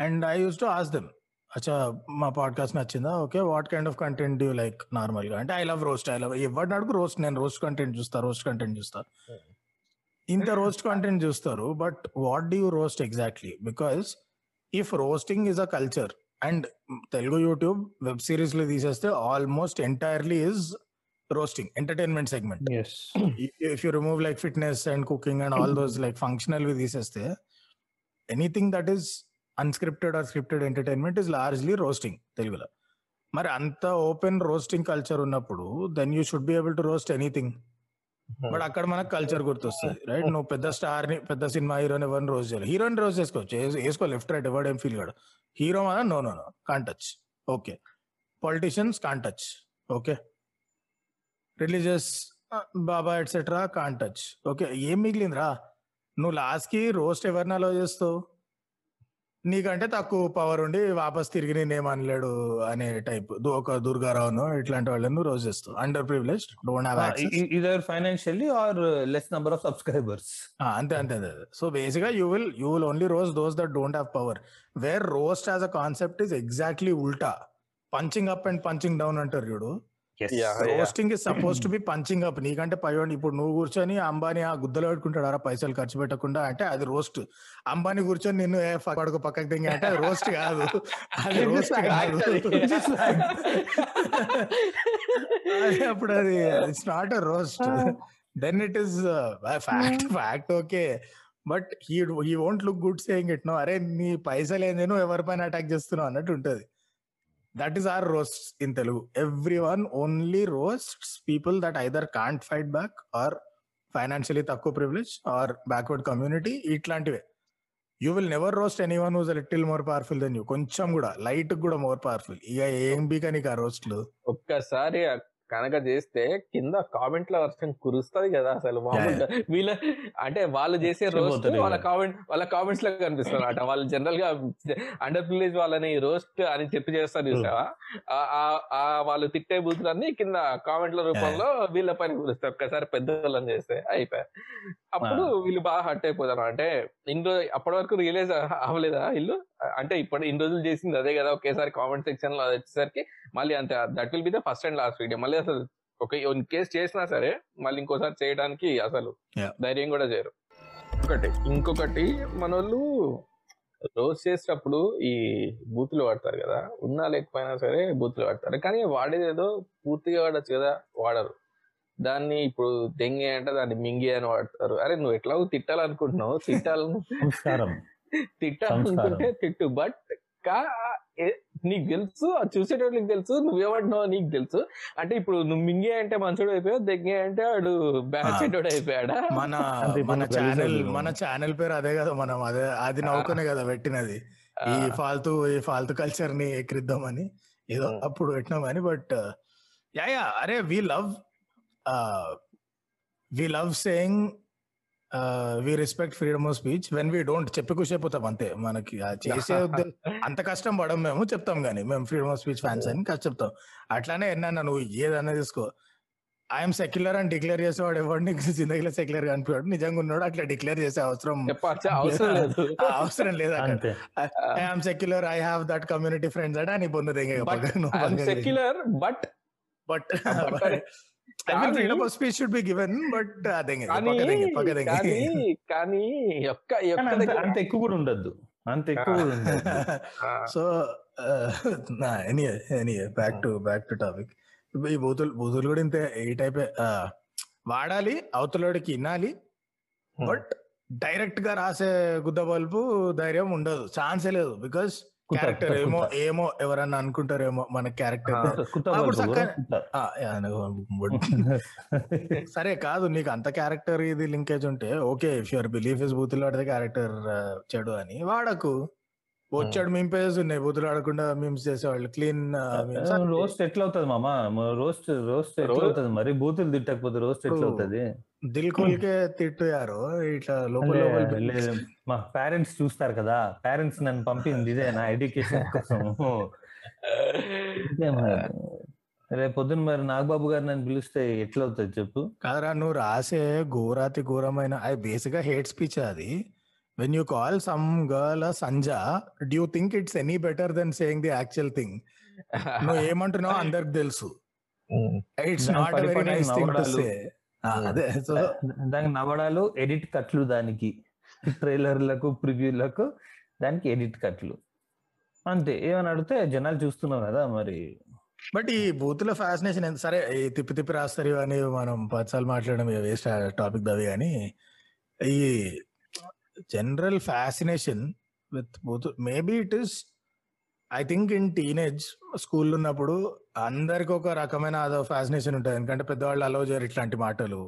[SPEAKER 1] And I use to ask them అచ్చా మా పాడ్కాస్ట్ నచ్చిందా? Okay what kind of content you like నార్మల్గా? అంటే I love roast I love ఎవరిని అడుగు రోస్ట్ నేను రోస్ట్ కంటెంట్ చూస్తా రోస్ట్ కంటెంట్ చూస్తా. ఇంత రోస్ట్ కంటెంట్ చూస్తారు but what do you roast exactly because if roasting is a culture and Telugu YouTube web సిరీస్లో తీసేస్తే almost entirely is roasting entertainment segment if you remove like fitness and cooking and all those like functional with తీసేస్తే anything that is unscripted or scripted entertainment is largely roasting తెలుగులో. మరి అంత open roasting culture ఉన్నప్పుడు then you should be able to roast anything but అక్కడ మనకు culture గుర్తొస్తుంది right నువ్వు పెద్ద స్టార్ని పెద్ద సినిమా హీరోని ఎవరిని రోజు చేయాలి హీరోని రోజు చేసుకోవచ్చు. వేస్- వేసుకో లెఫ్ట్ రైట్ ఎవరు ఏం ఫీల్ కాడు. హీరో మాత్రం no no no can touch okay politicians can touch okay religious baba etcetera can touch okay ఏం మిగిలిందిరా? నువ్వు లాస్ట్కి రోస్ట్ ఎవరిని అలో చేస్తావు? నీకంటే తక్కువ పవర్ ఉండి వాపస్ తిరిగి నేనేమనలేడు అనే టైప్ ఒక దుర్గారావును ఇట్లాంటి వాళ్ళని రోజు చేస్తావు. Under privilege don't
[SPEAKER 2] either financially or less number of subscribers
[SPEAKER 1] అంతే అంతే అంతే సో బేసిక్గా you will you will only roast those that don't have power where roast as a concept is exactly ఉల్టా punching up and punching down అంటారు చూడు. Roasting is suppose to be punching up నీకంటే పైవాడి ఇప్పుడు నువ్వు కూర్చొని అంబానీ ఆ గుద్దలో పెట్టుకుంటాడు పైసలు ఖర్చు పెట్టకుండా అంటే అది రోస్ట్ అంబానీ కూర్చొని నిన్ను ఏ పడుకో పక్కకు దింగి అంటే అది రోస్ట్ కాదు. అది రోస్ట్ కాదు. (laughs) అప్పుడు అది it's not a roast then it is fact fact okay but he he won't look good saying it no అరే నీ పైసలు ఏంది? నువ్వు ఎవరిపైన అటాక్ చేస్తున్నావు? అన్నట్టు ఉంటది. That is or roast in Telugu every one only roast people that either can't fight back or financially తక్కువ privilege or backward community ఇట్లాంటివే. You will never roast any one whose little more powerful then you కొంచెం కూడా light కూడా more powerful ఇక ఏం బీకా నీకు ఆ రోస్ట్లు
[SPEAKER 3] ఒక్కసారి కనుక చేస్తే కింద కామెంట్ల వర్షం కురుస్తది కదా అసలు మామూలుగా. వీళ్ళ అంటే వాళ్ళు చేసే రోస్ట్ వాళ్ళ. కామెంట్ వాళ్ళ కామెంట్స్లో కనిపిస్తుంది అనమాట వాళ్ళు జనరల్గా అండర్ ప్రివిలేజ్ వాళ్ళని రోస్ట్ అని చెప్పి చేస్తారు చూసావా? ఆ- వాళ్ళు తిట్టే బూతులన్నీ కింద కామెంట్ల రూపంలో వీళ్ళ పైన కురుస్తాయి. ఒక్కసారి పెద్దోళ్ళని చేస్తే అయిపోయాయి అప్పుడు వీళ్ళు బాగా హర్ట్ అయిపోతారు. అంటే ఇన్ని రోజు అప్పటి వరకు రియలైజ్ అవ్వలేదా వీళ్ళు? అంటే ఇప్పుడు ఇన్ని రోజులు చేసింది అదే కదా ఒకేసారి కామెంట్ సెక్షన్లో వచ్చేసరికి మళ్ళీ అంతే. That will be the first and last video మళ్ళీ అసలు ఒక ఇన్ కేస్ చేసినా సరే మళ్ళీ ఇంకోసారి చేయడానికి అసలు. ధైర్యం కూడా చేయరు. ఒకటి ఇంకొకటి మన వాళ్ళు రోజు చేసేటప్పుడు ఈ బూతులు వాడతారు కదా ఉన్నా లేకపోయినా సరే బూతులు వాడతారు. కానీ వాడేది ఏదో పూర్తిగా వాడచ్చు కదా వాడరు. దాన్ని ఇప్పుడు దెంగే అంటే దాన్ని మింగి అని వాడతారు. అరే నువ్వు ఎట్లా తిట్టాలనుకుంటున్నావు తిట్టాలను తిట్టాలనుకుంటే తిట్టు. బట్ కా నీకు తెలుసు అది చూసేటోళ్ళకి తెలుసు నువ్వేమంటున్నావు నీకు తెలుసు. అంటే ఇప్పుడు నువ్వు మింగే అంటే మంచోడు అయిపోయావు దెంగే అంటే వాడు. చెడ్డోడు అయిపోయాడా?
[SPEAKER 1] మన మన ఛానల్ మన ఛానల్ పేరు అదే కదా మనం అదే అది నవ్వుకునే కదా పెట్టినది. ఈ. ఫాల్తూ ఈ ఫాల్తూ కల్చర్ని ఎక్కిరిద్దామని ఏదో. అప్పుడు పెట్టినామని బట్ యా యా అరే we love we love saying we respect freedom of speech when we don't చెప్పి కూర్చోపోతాం అంతే. మనకి ఆ చేసే అంత కష్టం పడం మేము చెప్తాం కానీ మేము ఫ్రీడమ్ ఆఫ్ స్పీచ్ ఫ్యాన్స్ అని కష్టం చెప్తాం. అట్లానే ఎన్నా నువ్వు ఏదన్నా తీసుకో. ఐఎమ్ సెక్యులర్ అని డిక్లేర్ చేసేవాడు ఎవడు? నీకు జిందగీలో సెక్యులర్గా అనిపించాడు నిజంగా ఉన్నాడు? అట్లా డిక్లేర్ చేసే అవసరం
[SPEAKER 3] అవసరం లేదు?
[SPEAKER 1] ఆ, అవసరం లేదు
[SPEAKER 2] అంతే.
[SPEAKER 1] I'm secular I have that community friends అంటే అని పొందదు
[SPEAKER 3] but secular but
[SPEAKER 1] but freedom of speech should be given but
[SPEAKER 3] కానీ కానీ
[SPEAKER 2] అంత ఎక్కువ కూడా ఉండద్దు. అంత ఎక్కువ కూడా ఉండద్దు. (laughs)
[SPEAKER 3] ఆ,
[SPEAKER 1] so any any back to back to topic ఈ బూతులు బూతులు కూడా ఇంతే ఈ టైప్ వాడాలి అవతలోడికి వినాలి బట్ డైరెక్ట్గా రాసే గుద్ద బల్బు ధైర్యం ఉండదు. ఛాన్సే లేదు బికాస్ క్యారెక్టర్ ఏమో. ఏమో ఎవరన్నా అనుకుంటారేమో మన క్యారెక్టర్. (laughs) సరే కాదు నీకు అంత క్యారెక్టర్ ఇది లింకేజ్ ఉంటే okay if your belief is బూతులు ఆడితే క్యారెక్టర్ చెడు అని వాడకు. వచ్చాడు మేము పేజెస్ ఉన్నాయి బూతులు ఆడకుండా మీమ్స్ చేసేవాళ్ళు క్లీన్
[SPEAKER 2] రోస్ట్ ఎట్లా అవుతుంది మామ రోస్ట్ రోస్ట్ ఎట్లా అవుతుంది మరి బూతులు తిట్టకపోతే రోస్ట్ ఎట్లా అవుతుంది
[SPEAKER 1] దిల్ కోల్కే తిట్టారు ఇట్లా లోపల
[SPEAKER 2] లేదు. మా పేరెంట్స్ చూస్తారు కదా. పేరెంట్స్ నన్ను పంపింది ఇదే నా ఎడ్యుకేషన్ కోసం. (laughs) ఇదే మరి. రేపు పొద్దున్న మరి నాగబాబు గారు నన్ను పిలిస్తే ఎట్లా అవుతుంది చెప్పు?
[SPEAKER 1] కాదరా నువ్వు రాసే ఘోరాతి ఘోరమైన అది బేసిక్గా హేట్ స్పీచ్ అది. When you call some girl సంజ do you think it's any better then saying the actual thing నువ్వు ఏమంటున్నావు అందరికి తెలుసు. It's not very nice thing to. Say అదే సో
[SPEAKER 2] దానికి నవడాలు ఎడిట్ కట్లు దానికి. ట్రైలర్లకు ప్రివ్యూలకు దానికి ఎడిట్ కట్లు. అంతే. ఏమని అడిగితే జనాలు చూస్తున్నాం కదా మరి.
[SPEAKER 1] బట్ ఈ బూతుల ఫ్యాసినేషన్ ఎంత? సరే ఈ తిప్పి తిప్పి రాస్తారు అని మనం పదిసార్లు మాట్లాడడం వేస్ట్ టాపిక్ దవి కానీ ఈ general fascination with booth maybe it is I think in teenage school ఉన్నప్పుడు అందరికి ఒక రకమైన అదో ఫ్యాసినేషన్ ఉంటుంది. ఎందుకంటే పెద్దవాళ్ళు అలౌ చేయరు ఇట్లాంటి మాటలు.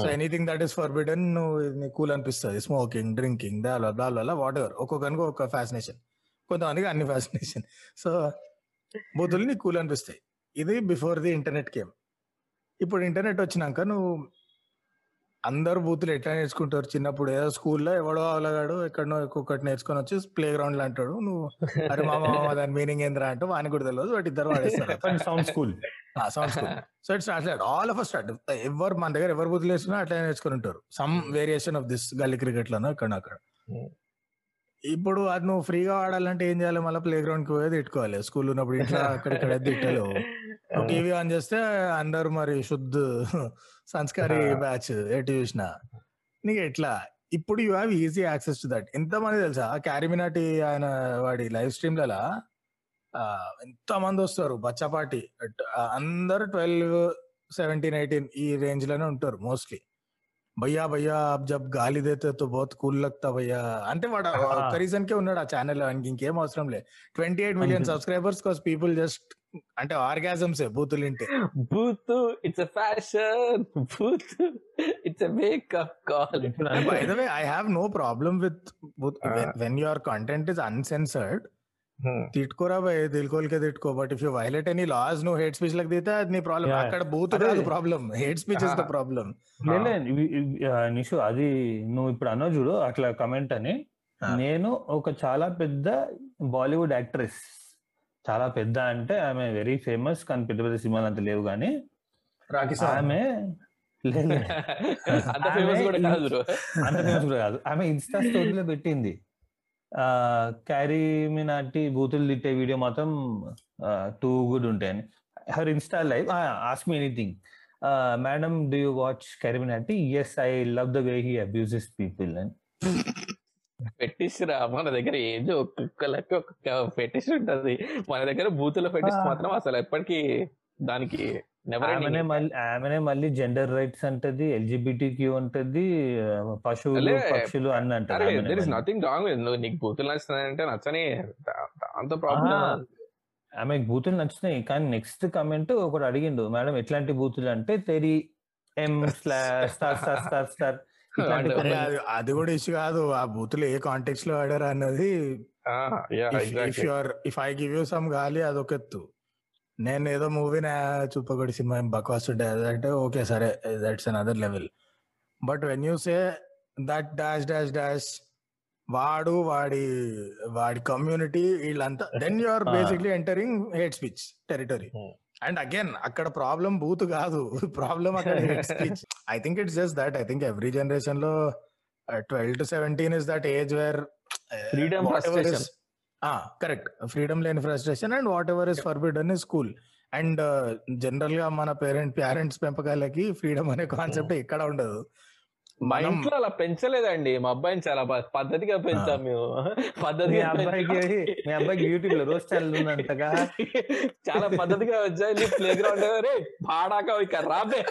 [SPEAKER 1] So anything that is forbidden నువ్వు ఇది కూల్ అనిపిస్తుంది. స్మోకింగ్ డ్రింకింగ్ దాని దాని వల్ల వాట్ ఎవర్ ఒక్కొక్కరికి ఒక ఫ్యాసినేషన్ కొంతమందికి అన్ని ఫ్యాసినేషన్ సో బూతులు నీకు కూల్ అనిపిస్తాయి. ఇది బిఫోర్ ది ఇంటర్నెట్ కేమ్ ఇప్పుడు ఇంటర్నెట్ వచ్చినాక నువ్వు అందరు బూతులు ఎట్లా నేర్చుకుంటారు? చిన్నప్పుడు ఏదో స్కూల్లో ఎవడో అవలగాడు ఎక్కడనో ఒక్కొక్కటి నేర్చుకొని వచ్చి ప్లే గ్రౌండ్లో అంటాడు. నువ్వు అరే మామ మామ దాని మీనింగ్ ఏంద్రా? అంటే వాని కూడా తెలియదు వాటి ఇద్దరు వాడేస్తారు. (laughs)
[SPEAKER 2] Sound school.
[SPEAKER 1] Sound school. So it's all of start ఎవరు మన దగ్గర ఎవరు బుద్ధులు వేసుకున్నా అట్లా నేర్చుకుని ఉంటారు. Some variation of this gully cricket లోనో ఇక్కడ అక్కడ.
[SPEAKER 3] Hmm.
[SPEAKER 1] ఇప్పుడు అది నువ్వు ఫ్రీగా ఆడాలంటే ఏం చేయాలి? మళ్ళీ ప్లే గ్రౌండ్కి పోయి తిట్టుకోవాలి స్కూల్ ఉన్నప్పుడు ఇట్లా అక్కడిక్కడ తిట్టలేవు. (laughs) టీవీ ఆన్ చేస్తే అందరు మరి శుద్ధ సంస్కారి (laughs) బ్యాచ్ ఎటు చూసినా. నీకు ఎట్లా? ఇప్పుడు you have easy access to that. ఎంతమంది తెలుసా? క్యారిమినాటి ఆయన వాడి లైవ్ స్ట్రీమ్లలో ఎంత మంది వస్తారు? బచ్చపాటి అందరు ట్వెల్వ్ సెవెంటీన్ ఎయిటీన్ ఈ రేంజ్లోనే ఉంటారు మోస్ట్లీ. భయ్యా భయ్యా అబ్ జబ్ గాలి దేతే తో బహుత్ కూల్ లగ్తా భయ్యా అంటే వాడు ఒక్క రీజన్ కే ఉన్నాడు ఆ ఛానల్ ఆయనకి ఇంకేం అవసరం లే twenty eight million. Subscribers cause people just అంటే ఆర్గాజమ్స్ బూతులు ఇంటే
[SPEAKER 3] బూత్ ఇట్స్ ఫ్యాషన్ బూత్ ఇట్స్ వేకప్ కాల్
[SPEAKER 2] ఇప్పుడు
[SPEAKER 1] And by
[SPEAKER 2] అంతే.
[SPEAKER 1] the way, I have no problem with both when, uncensored. తిట్టుకోరా భయ్ దిల్కోల్కే తిట్టుకో. But if you violate any laws నువ్వు హేట్ స్పీచ్లకు దిగితే అది నీ ప్రాబ్లం. అక్కడ బూత్. కాదు problem hate speech is the problem
[SPEAKER 2] Nishu అది నువ్వు ఇప్పుడు అన్నో చూడు అట్లా కమెంట్ అని.
[SPEAKER 1] ఆ.
[SPEAKER 2] నేను ఒక చాలా పెద్ద బాలీవుడ్ యాక్ట్రెస్ చాలా పెద్ద అంటే ఆమె వెరీ ఫేమస్ కానీ పెద్ద పెద్ద సినిమాలు అంత లేవు కానీ. ఆమె లే, లే, (laughs)
[SPEAKER 3] అంత ఫేమస్ కూడా కాదు bro.
[SPEAKER 2] అంత ఫేమస్ కూడా కాదు. ఆమె ఇన్స్టా స్టోరీలో పెట్టింది. క్యారీ మినాటి బూతులు తిట్టే వీడియో మాత్రం టూ గుడ్ ఉంటాయని. Her Insta live ask me anything madam do you watch CarryMinati yes I love the way he abuses people అని.
[SPEAKER 3] పెట్టిస్తురా మన దగ్గర ఏదో ఒక్కొక్క లెక్క ఒక్కొక్క ఫెటిష్ ఉంటది. మన దగ్గర బూతుల ఫెటిష్. మాత్రం అసలు ఎప్పటికీ దానికి
[SPEAKER 2] ఆమెనే మళ్ళీ ఆమెనే మళ్ళీ జెండర్ రైట్స్ అంటది ఎల్జిబిటి క్యూ అంటది పశువులు పక్షులు అని అంటది ఆమెనే
[SPEAKER 3] దర్ ఇస్
[SPEAKER 2] మళ్ళీ.
[SPEAKER 3] నథింగ్ రాంగ్ విత్ నువ్వు నీకు బూతులు నచ్చుతాయంటే నచ్చని దాంతో ప్రాబ్లం.
[SPEAKER 2] ఆమెకు బూతులు నచ్చినాయి కానీ నెక్స్ట్ కమెంట్ ఒకటి అడిగిండు మేడం ఎట్లాంటి బూతులు అంటే తెరి ఎం స్టార్ స్టార్ స్టార్ స్టార్
[SPEAKER 1] అది కూడా ఇష్యూ కాదు ఆ బూతులు ఏ కాంటెక్స్లో ఆడారు అన్నది if I give you some గాలి అదొక ఎత్తు నేను ఏదో మూవీ చూపగొడి సినిమా బక్వాస్ ఉంటే అంటే ఓకే సరే that's an other level but when you say that dash dash dash వాడు వాడి వాడి కమ్యూనిటీ వీళ్ళంతా then you are. Basically entering hate speech territory. And again అక్కడ ప్రాబ్లం బూత్ కాదు (laughs) ప్రాబ్లం అక్కడ hate speech I think it's just that I think every జనరేషన్లో twelve to seventeen is that age where
[SPEAKER 3] frustration.
[SPEAKER 1] Correct freedom లేని frustration and whatever is forbidden is school and జనరల్గా మన parent parents పెంపకాలకి freedom అనే concept ఇక్కడ ఉండదు.
[SPEAKER 3] మా ఇంట్లో అలా పెంచలేదండి. మా అబ్బాయిని చాలా పద్ధతిగా పెంచాం మేము. పద్ధతిగా
[SPEAKER 2] అబ్బాయికి. మీ అబ్బాయికి యూట్యూబ్లో రోజ్ ఛానల్ ఉందంటగా.
[SPEAKER 3] చాలా పద్ధతిగా వచ్చాయి. ప్లే గ్రౌండ్ రే పాడాక ఇక రాబే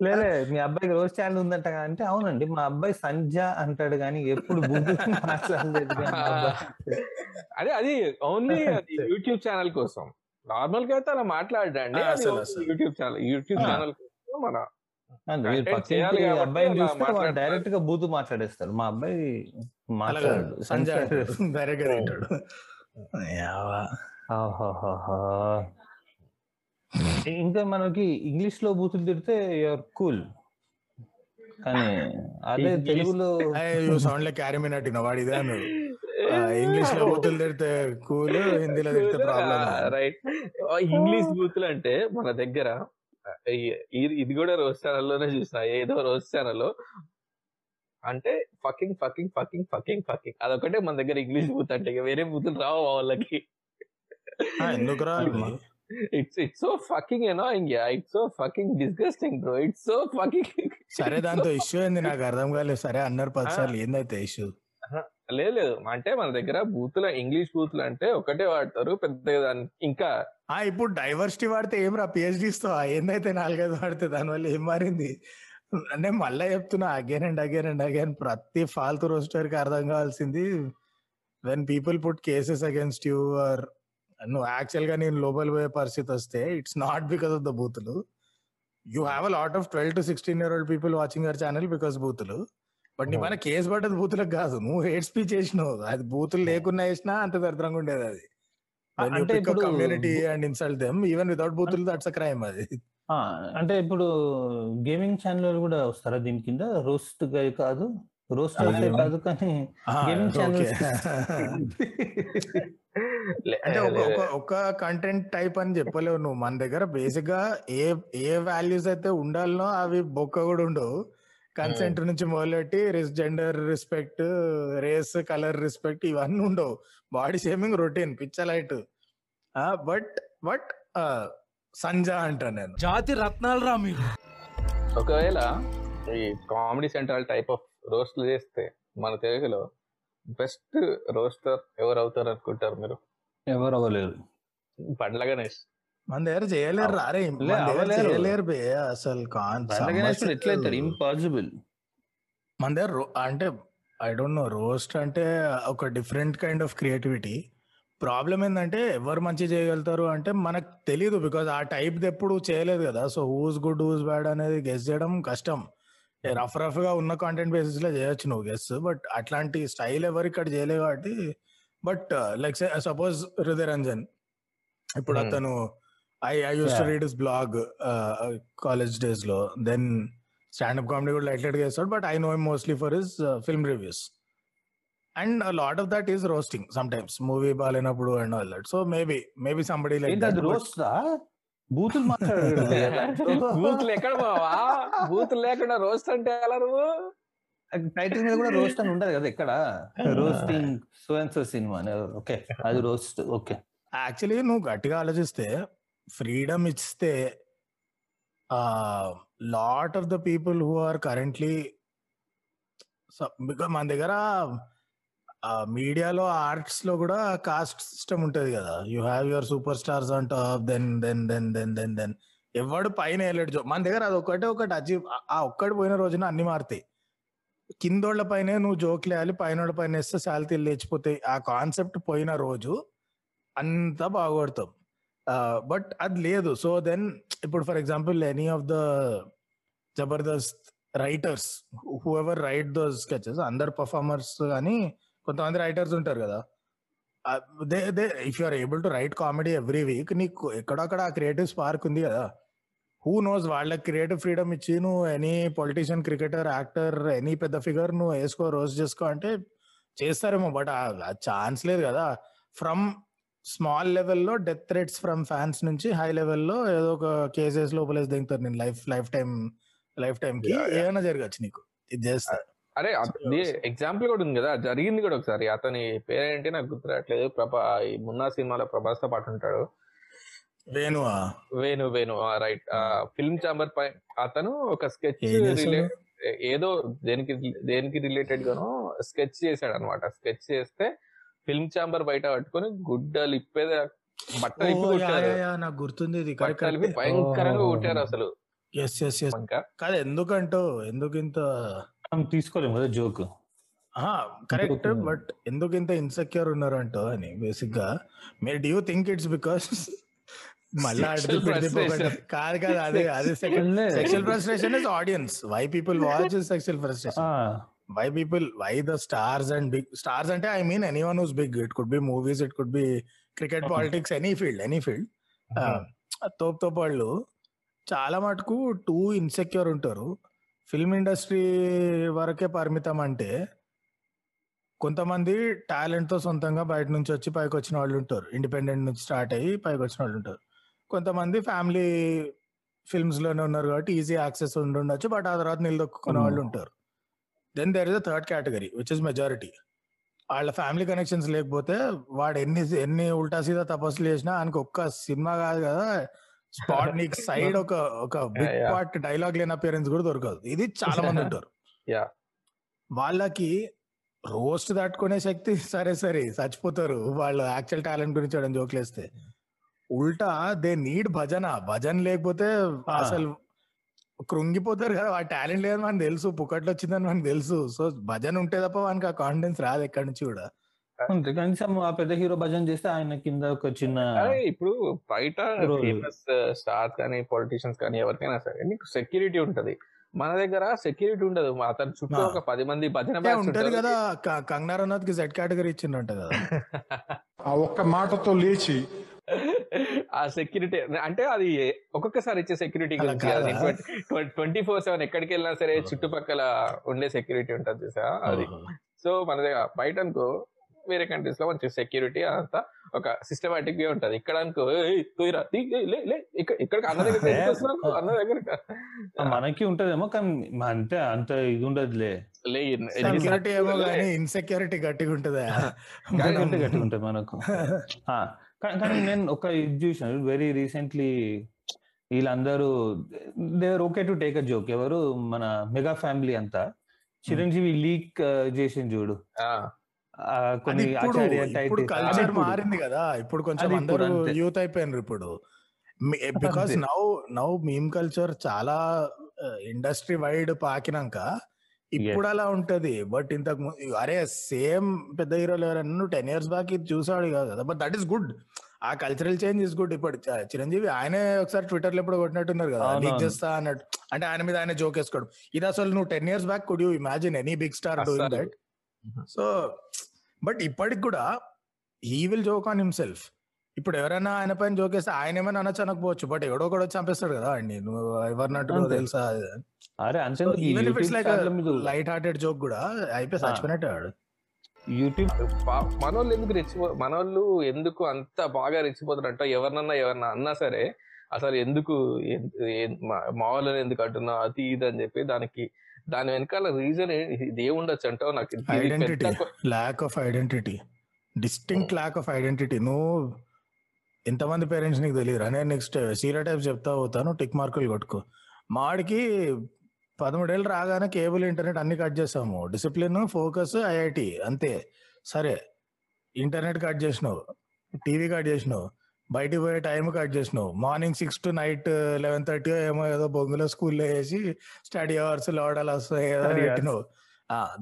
[SPEAKER 2] లేలే మీ అబ్బాయికి రోజ్ ఛానల్ ఉందంటగా అంటే అవునండి మా అబ్బాయి సంజ అంటాడు కానీ ఎప్పుడు (laughs) మాట్లాడలేదు.
[SPEAKER 3] అదే అది ఓన్లీ (laughs) అది యూట్యూబ్ ఛానల్ కోసం నార్మల్గా అయితే అలా మాట్లాడండి. YouTube channel YouTube. ఛానల్ కోసం మన
[SPEAKER 2] అబ్బాయిని చూస్తే. డైరెక్ట్గా బూతు మాట్లాడేస్తాడు మా అబ్బాయి మాట్లాడు
[SPEAKER 1] సంజయ్ డైరెక్ట్గా తింటాడు.
[SPEAKER 2] ఇంకా మనకి ఇంగ్లీష్లో బూతులు తిడితే యూఆర్ కూల్. కానీ అదే తెలుగులో
[SPEAKER 1] సౌండ్ లైక్ క్యారీ మినట్ వాడు ఇదే అన్నాడు. ఇంగ్లీష్లో బూతులు తిడితే కూల్ హిందీలో తిడితే ప్రాబ్లం
[SPEAKER 3] రైట్. ఇంగ్లీష్ బూతులు అంటే మన దగ్గర ఇది కూడా రోజ్ ఛానల్లోనే చూసిన ఏదో రోజ్ ఛానల్ అంటే fucking fucking fucking fucking fucking. అదొకటే మన దగ్గర ఇంగ్లీష్ బూత్ అంటే ఇక వేరే బూతులు రావు వాళ్ళకి.
[SPEAKER 1] ఎందుకు రా
[SPEAKER 3] it's it's so fucking annoying yeah it's so fucking disgusting bro it's so fucking
[SPEAKER 1] సరే దాంతో ఇష్యూ ఏంది? నాకు అర్థం కాలేదు. సరే అన్నారు పది సార్లు. ఏందైతే ఇష్యూ
[SPEAKER 3] లేదు లేదు. అంటే మన దగ్గర బూతులు ఇంగ్లీష్ బూతులు అంటే ఒకటే వాడతారు దాన్ని ఇంకా
[SPEAKER 1] ఆ ఇప్పుడు డైవర్సిటీ వాడితే ఏం రా? పిహెచ్డీస్తో ఏందైతే నాలుగైదు వాడితే దానివల్ల ఏం మారింది? అంటే మళ్ళీ చెప్తున్నా again and again and again ప్రతి ఫాల్తు రోస్టర్కి అర్థం కావాల్సింది when people put cases against you or నువ్వు యాక్చువల్గా నేను లోపల పోయే పరిస్థితి వస్తే it's not because of the బూతులు. You have a lot of twelve to sixteen year old people watching our channel because బూతులు. బట్ నీ మన కేసు పడ్డది బూతులకు కాదు. నువ్వు హేట్ స్పీచ్ చేసినావు. అది బూతులు లేకున్నా వేసినా అంత దరిద్రంగా ఉండేది అది.
[SPEAKER 2] అంటే ఇప్పుడు
[SPEAKER 1] community and insult them even without బూతులు దట్స్ అ క్రైమ్ అది.
[SPEAKER 2] అంటే ఇప్పుడు గేమింగ్ ఛానల్ కూడా వస్తారా దీని కింద? రోస్ట్ కాదు రోస్ట్ అయితే కాదు కానీ
[SPEAKER 1] ఆ,
[SPEAKER 2] గేమింగ్
[SPEAKER 1] okay.
[SPEAKER 2] ఛానల్స్
[SPEAKER 1] అంటే ఒక ఒక కంటెంట్ టైప్ అని చెప్పలేవు నువ్వు. మన దగ్గర బేసిక్గా ఏ ఏ వాల్యూస్ అయితే ఉండాలనో అవి బొక్క కూడా ఉండవు. కన్సెంట్ నుంచి మొదలెట్టి gender respect race colour respect ఇవన్నీ ఉండవు. బాడీ షేమింగ్ రొటీన్ పిచ్చలైట్ బట్ బట్ సంజా అంటాను నేను.
[SPEAKER 6] జాతి రత్నాలు రా మీరు.
[SPEAKER 3] ఒకవేళ ఈ కామెడీ సెంట్రల్ టైప్ ఆఫ్ రోస్ట్లు చేస్తే మన తెలుగులో బెస్ట్ రోస్టర్ ఎవరు అవుతారు అనుకుంటారు మీరు?
[SPEAKER 2] ఎవరు అవ్వలేరు
[SPEAKER 3] బండ్ల గణేష్.
[SPEAKER 1] మన దగ్గర చేయలేరు రారే. చేయలేరు బే అసలు
[SPEAKER 2] ఎట్లయితాడు? ఇంపాసిబుల్
[SPEAKER 1] మన దగ్గర రో- అంటే ఐ డోంట్ నో రోస్ట్ అంటే ఒక different kind of creativity problem ఏంటంటే ఎవరు మంచి చేయగలుగుతారు అంటే మనకు తెలియదు బికాజ్ ఆ టైప్ ఎప్పుడు చేయలేదు కదా. So who's good who's bad అనేది గెస్ చేయడం కష్టం. రఫ్ రఫ్గా ఉన్న కాంటెంట్ బేసిస్లో చేయొచ్చు నువ్వు గెస్ బట్ అట్లాంటి స్టైల్ ఎవరు ఇక్కడ చేయలేదు కాబట్టి బట్ లైక్ సపోజ్ హృదయ రంజన్ ఇప్పుడు
[SPEAKER 3] Hmm.
[SPEAKER 1] అతను I I use to. Read his blog college డేస్లో. దెన్ స్టాండప్ కామెడీ కూడా లైట్ లైట్ చేస్తాడు but I know mostly for his film reviews and lot of that is roasting sometimes movie బాగాలేనప్పుడు and all that so maybe maybe somebody like
[SPEAKER 2] బూతులు మాట్లాడాడు (laughs)
[SPEAKER 3] బూతులు ఎక్కడ బావా? బూతులు లేకుండా రోస్ట్ అంటే ఎలా నువ్వు?
[SPEAKER 2] టైటిల్ మీద కూడా రోస్ట్ అని ఉండదు కదా ఎక్కడ? రోస్టింగ్ సో అండ్ సో సినిమా ఓకే అది రోస్ట్. ఓకే.
[SPEAKER 1] యాక్చువల్లీ నువ్వు గట్టిగా ఆలోచిస్తే ఫ్రీడమ్ ఇస్తే lot of the people who are currently మన దగ్గర మీడియాలో ఆర్ట్స్లో కూడా కాస్ట్ సిస్టమ్ ఉంటది కదా. You have your superstars on top then then then then then then. ఎవడు పైన వెళ్ళడు జో మన దగ్గర అది ఒకటే ఒకటి అజీవ్ ఆ ఒక్కటి పోయిన రోజున అన్ని మారుతాయి. కిందోళ్ళ పైన నువ్వు జోక్లు వేయాలి పైన పైన వేస్తే శాలతీలు లేచిపోతాయి. ఆ కాన్సెప్ట్ పోయిన రోజు అంతా బాగొడతాం. బట్ అది లేదు. సో దెన్ ఇప్పుడు for example any of the Jabardasth writers whoever write those sketches అందరు పర్ఫార్మర్స్ కానీ కొంతమంది రైటర్స్ ఉంటారు కదా. They they if you are able to write comedy every week నీకు ఎక్కడొక్కడ ఆ క్రియేటివ్ స్పార్క్ ఉంది కదా. హూ నోస్ వాళ్ళకి క్రియేటివ్ ఫ్రీడమ్ ఇచ్చి నువ్వు any politician cricketer actor any పెద్ద ఫిగర్ నువ్వు వేసుకో రోజు చేసుకో అంటే చేస్తారేమో బట్ ఆ ఛాన్స్ లేదు కదా. ఫ్రమ్ స్మాల్ లెవెల్లో డెత్ థ్రెట్స్ ఫ్రమ్ ఫ్యాన్స్ నుంచి హై లెవెల్లో ఏదో ఒక కేసెస్ లోపలేసి దిగుతారు నేను life life time life time కి. ఏమైనా జరగచ్చు నీకు. ఇది చేస్తా.
[SPEAKER 3] అరే అది ఎగ్జాంపుల్ కూడా ఉంది కదా. జరిగింది కూడా ఒకసారి. అతని పేరేంటి నాకు గుర్తురాట్లేదు ప్రభా ఈ మున్నా సినిమాలో ప్రభాస్తో పాటు ఉంటాడు.
[SPEAKER 1] Venu
[SPEAKER 3] Venu. Venu right. Film chamber పై అతను ఒక స్కెచ్? ఏదో దేనికి దేనికి రిలేటెడ్ గానో స్కెచ్ చేశాడు అనమాట స్కెచ్ చేస్తే ఫిల్మ్ చాంబర్ బయట పట్టుకొని గుడ్డలు ఇప్పేది కొట్టారు
[SPEAKER 1] నాకు గుర్తుంది
[SPEAKER 3] భయంకరంగా. కొట్టారు అసలు.
[SPEAKER 1] ఎస్ ఎస్ ఎస్
[SPEAKER 3] ఇంకా?
[SPEAKER 1] కాదు ఎందుకంటో ఎందుకు ఇంత
[SPEAKER 2] మనం తీసుకోలేము కదా జోక్.
[SPEAKER 1] కరెక్ట్ బట్ ఎందుకు ఇంత ఇన్సెక్యూర్ ఉన్నారు అంటో అని బేసిక్గా మీరు డూ థింక్ ఇట్స్ బికాస్ మళ్ళీ
[SPEAKER 3] Sexual frustration.
[SPEAKER 1] కాదు కాదు అదే అదే sexual frustration is audience why people watch sexual frustration why people why the stars and big stars అంటే I mean anyone who's big it could be movies it could be cricket. Politics any field any field తోపు తోపు వాళ్ళు చాలా మటుకు too insecure ఉంటారు. Film industry వరకే పరిమితం అంటే కొంతమంది టాలెంట్తో సొంతంగా బయట నుంచి వచ్చి పైకి వచ్చిన వాళ్ళు ఉంటారు. ఇండిపెండెంట్ నుంచి స్టార్ట్ అయ్యి పైకి వచ్చిన వాళ్ళు ఉంటారు. కొంతమంది ఫ్యామిలీ ఫిల్మ్స్లోనే ఉన్నారు కాబట్టి ఈజీ యాక్సెస్ ఉండి ఉండొచ్చు బట్ ఆ తర్వాత నిలదొక్కున్న
[SPEAKER 2] Hmm.
[SPEAKER 1] వాళ్ళు ఉంటారు. Then there is a third category which is majority వాళ్ళ ఫ్యామిలీ కనెక్షన్స్ లేకపోతే వాడు ఎన్ని ఎన్ని ఉల్టా సీదా తపస్సులు చేసినా ఆయనకు ఒక్క సినిమా కాదు కదా స్పాట్ (laughs) నీకు సైడ్ ఒక ఒక బిగ్. పార్ట్ డైలాగ్ లేని అపియరెన్స్ కూడా దొరకదు. ఇది చాలా మంది ఉంటారు. (laughs) వాళ్ళకి రోస్ట్ దాటుకునే శక్తి (laughs) సరే సరే చచ్చిపోతారు. వాళ్ళు యాక్చువల్ టాలెంట్ గురించి వాడని జోకులేస్తే ఉల్టా దే నీడ్ భజన. భజన లేకపోతే. అసలు కృంగిపోతారు కదా. ఆ టాలెంట్ లేదని మనకు తెలుసు. పుక్కట్లో వచ్చిందని మనకు తెలుసు. సో భజన ఉంటే తప్ప వానికి ఆ కాన్ఫిడెన్స్ రాదు ఎక్కడి నుంచి కూడా.
[SPEAKER 2] అంతే కనీసం ఆ పెద్ద హీరో భజన చేస్తే ఆయన కింద ఒక చిన్న
[SPEAKER 3] ఇప్పుడు బయట. ఫేమస్ స్టార్స్ కానీ పొలిటీషియన్స్ కానీ ఎవరికైనా సరే నీకు సెక్యూరిటీ ఉంటది. మన దగ్గర సెక్యూరిటీ ఉండదు. అతని చుట్టూ. ఒక పది మంది భజన
[SPEAKER 1] ఉంటది కదా కంగనా రనౌత్కి జెడ్ కేటగిరీ ఇచ్చిండంట కదా. (laughs)
[SPEAKER 6] ఆ ఒక్క మాటతో లేచి.
[SPEAKER 3] ఆ సెక్యూరిటీ అంటే అది ఒక్కొక్కసారి ఇచ్చే సెక్యూరిటీ? ట్వంటీ ఫోర్ సెవెన్ ఎక్కడికి వెళ్ళినా సరే చుట్టుపక్కల ఉండే సెక్యూరిటీ ఉంటుంది చూసా అది. సో మన దగ్గర బయట అనుకో వేరే కంట్రీస్లో మంచి సెక్యూరిటీ అంతా ఒక సిస్టమాటిక్గా ఉంటది. ఇక్కడ అనుకో "ఏయ్, తోయిరా, తీ, ఏయ్, లే, లే, ఇక్కడ ఇక్కడ అన్న దగ్గర? (laughs) (laughs) అన్న దగ్గర
[SPEAKER 2] మనకి ఉంటదేమో కానీ అంతే అంత ఇది ఉండదులే.
[SPEAKER 1] సెక్యూరిటీ ఏమో కానీ ఇన్సెక్యూరిటీ గట్టిగా ఉంటదా?
[SPEAKER 2] గట్టి గట్టి ఉంటుంది మనకు. కానీ నేను ఒక ఇది చూసాను వెరీ రీసెంట్లీ వీళ్ళందరూ దేవర్ okay to take a joke ఎవరు? మన మెగా ఫ్యామిలీ అంతా. చిరంజీవి లీక్ చేసింది చూడు. కొన్ని
[SPEAKER 1] ఇప్పుడు ఇప్పుడు కల్చర్
[SPEAKER 2] ఇప్పుడు.
[SPEAKER 1] మారింది కదా. ఇప్పుడు కొంచెం
[SPEAKER 2] అది ఇప్పుడు
[SPEAKER 1] అందరూ. యూత్ అయిపోయినారు ఇప్పుడు. Because. Now now meme culture చాలా ఇండస్ట్రీ వైడ్ పాకినాక ఇప్పుడు అలా ఉంటది. బట్ ఇంతకు అరే సేమ్ పెద్ద హీరోలు ఎవరైనా నువ్వు టెన్ ఇయర్స్ బ్యాక్ ఇది చూసాడు కాదు కదా. బట్ దట్ ఈస్ గుడ్ ఆ కల్చరల్ చేంజ్ ఇస్ గుడ్ ఇప్పుడు చిరంజీవి. ఆయనే ఒకసారి ట్విట్టర్లో ఎప్పుడు కొట్టినట్టున్నారు కదా. లీక్ చేస్తా అన్నట్టు. అంటే ఆయన మీద ఆయన జోక్ వేసుకోవడం. ఇది అసలు నువ్వు ten years back could you imagine any big star doing. That so but ఇప్పటికి కూడా he will joke on himself. ఇప్పుడు ఎవరైనా ఆయన పైన జోకేస్తే ఆయన ఏమైనా అనొచ్చు అనకపోవచ్చు బట్ ఎవడో కూడా వచ్చి చంపేస్తాడు కదా అండి నువ్వు ఎవరినట్టు. తెలుసా?
[SPEAKER 2] అరే అంతే
[SPEAKER 1] even if it's like
[SPEAKER 2] YouTube
[SPEAKER 1] light hearted joke కూడా అయిపోయి. చచ్చిపోయినట్టు వాడు.
[SPEAKER 2] యూట్యూబ్
[SPEAKER 3] మనోళ్ళు ఎందుకు రెచ్చిపో మనోళ్ళు ఎందుకు అంత బాగా రెచ్చిపోతారంట ఎవరినన్నా ఎవరన్నా అన్నా సరే అసలు ఎందుకు ఎన్- ఎన్- మా- మా వాళ్ళని ఎందుకు అంటున్నావు? అది ఇది అని చెప్పి దానికి దాని వెనకాల రీజన్ ఇది ఏముండొచ్చు అంటావు? నాకు
[SPEAKER 1] ఐడెంటిటీ
[SPEAKER 3] పెద్ద కొ-
[SPEAKER 1] lack of identity distinct lack of identity నువ్వు ఎంతమంది పేరెంట్స్ నీకు తెలియదు నేను నెక్స్ట్ సీరియల్ టైప్ చెప్తా పోతాను. టిక్ మార్కులు కొట్టుకో. మాడికి పదమూడేళ్ళు రాగానే కేబుల్ ఇంటర్నెట్ అన్ని కట్ చేసాము డిసిప్లిన్ ఫోకస్ ఐఐటి అంతే. సరే. ఇంటర్నెట్ కట్ చేసినావు. టీవీ కట్ చేసినావు. బయటికి పోయే టైం కట్ చేసినావు. Morning six to night eleven thirty ఏమో ఏదో బొంగులో స్కూల్లో వేసి స్టడీ అవర్స్ లోడలు వస్తాయి ఏదో. పెట్టినావు.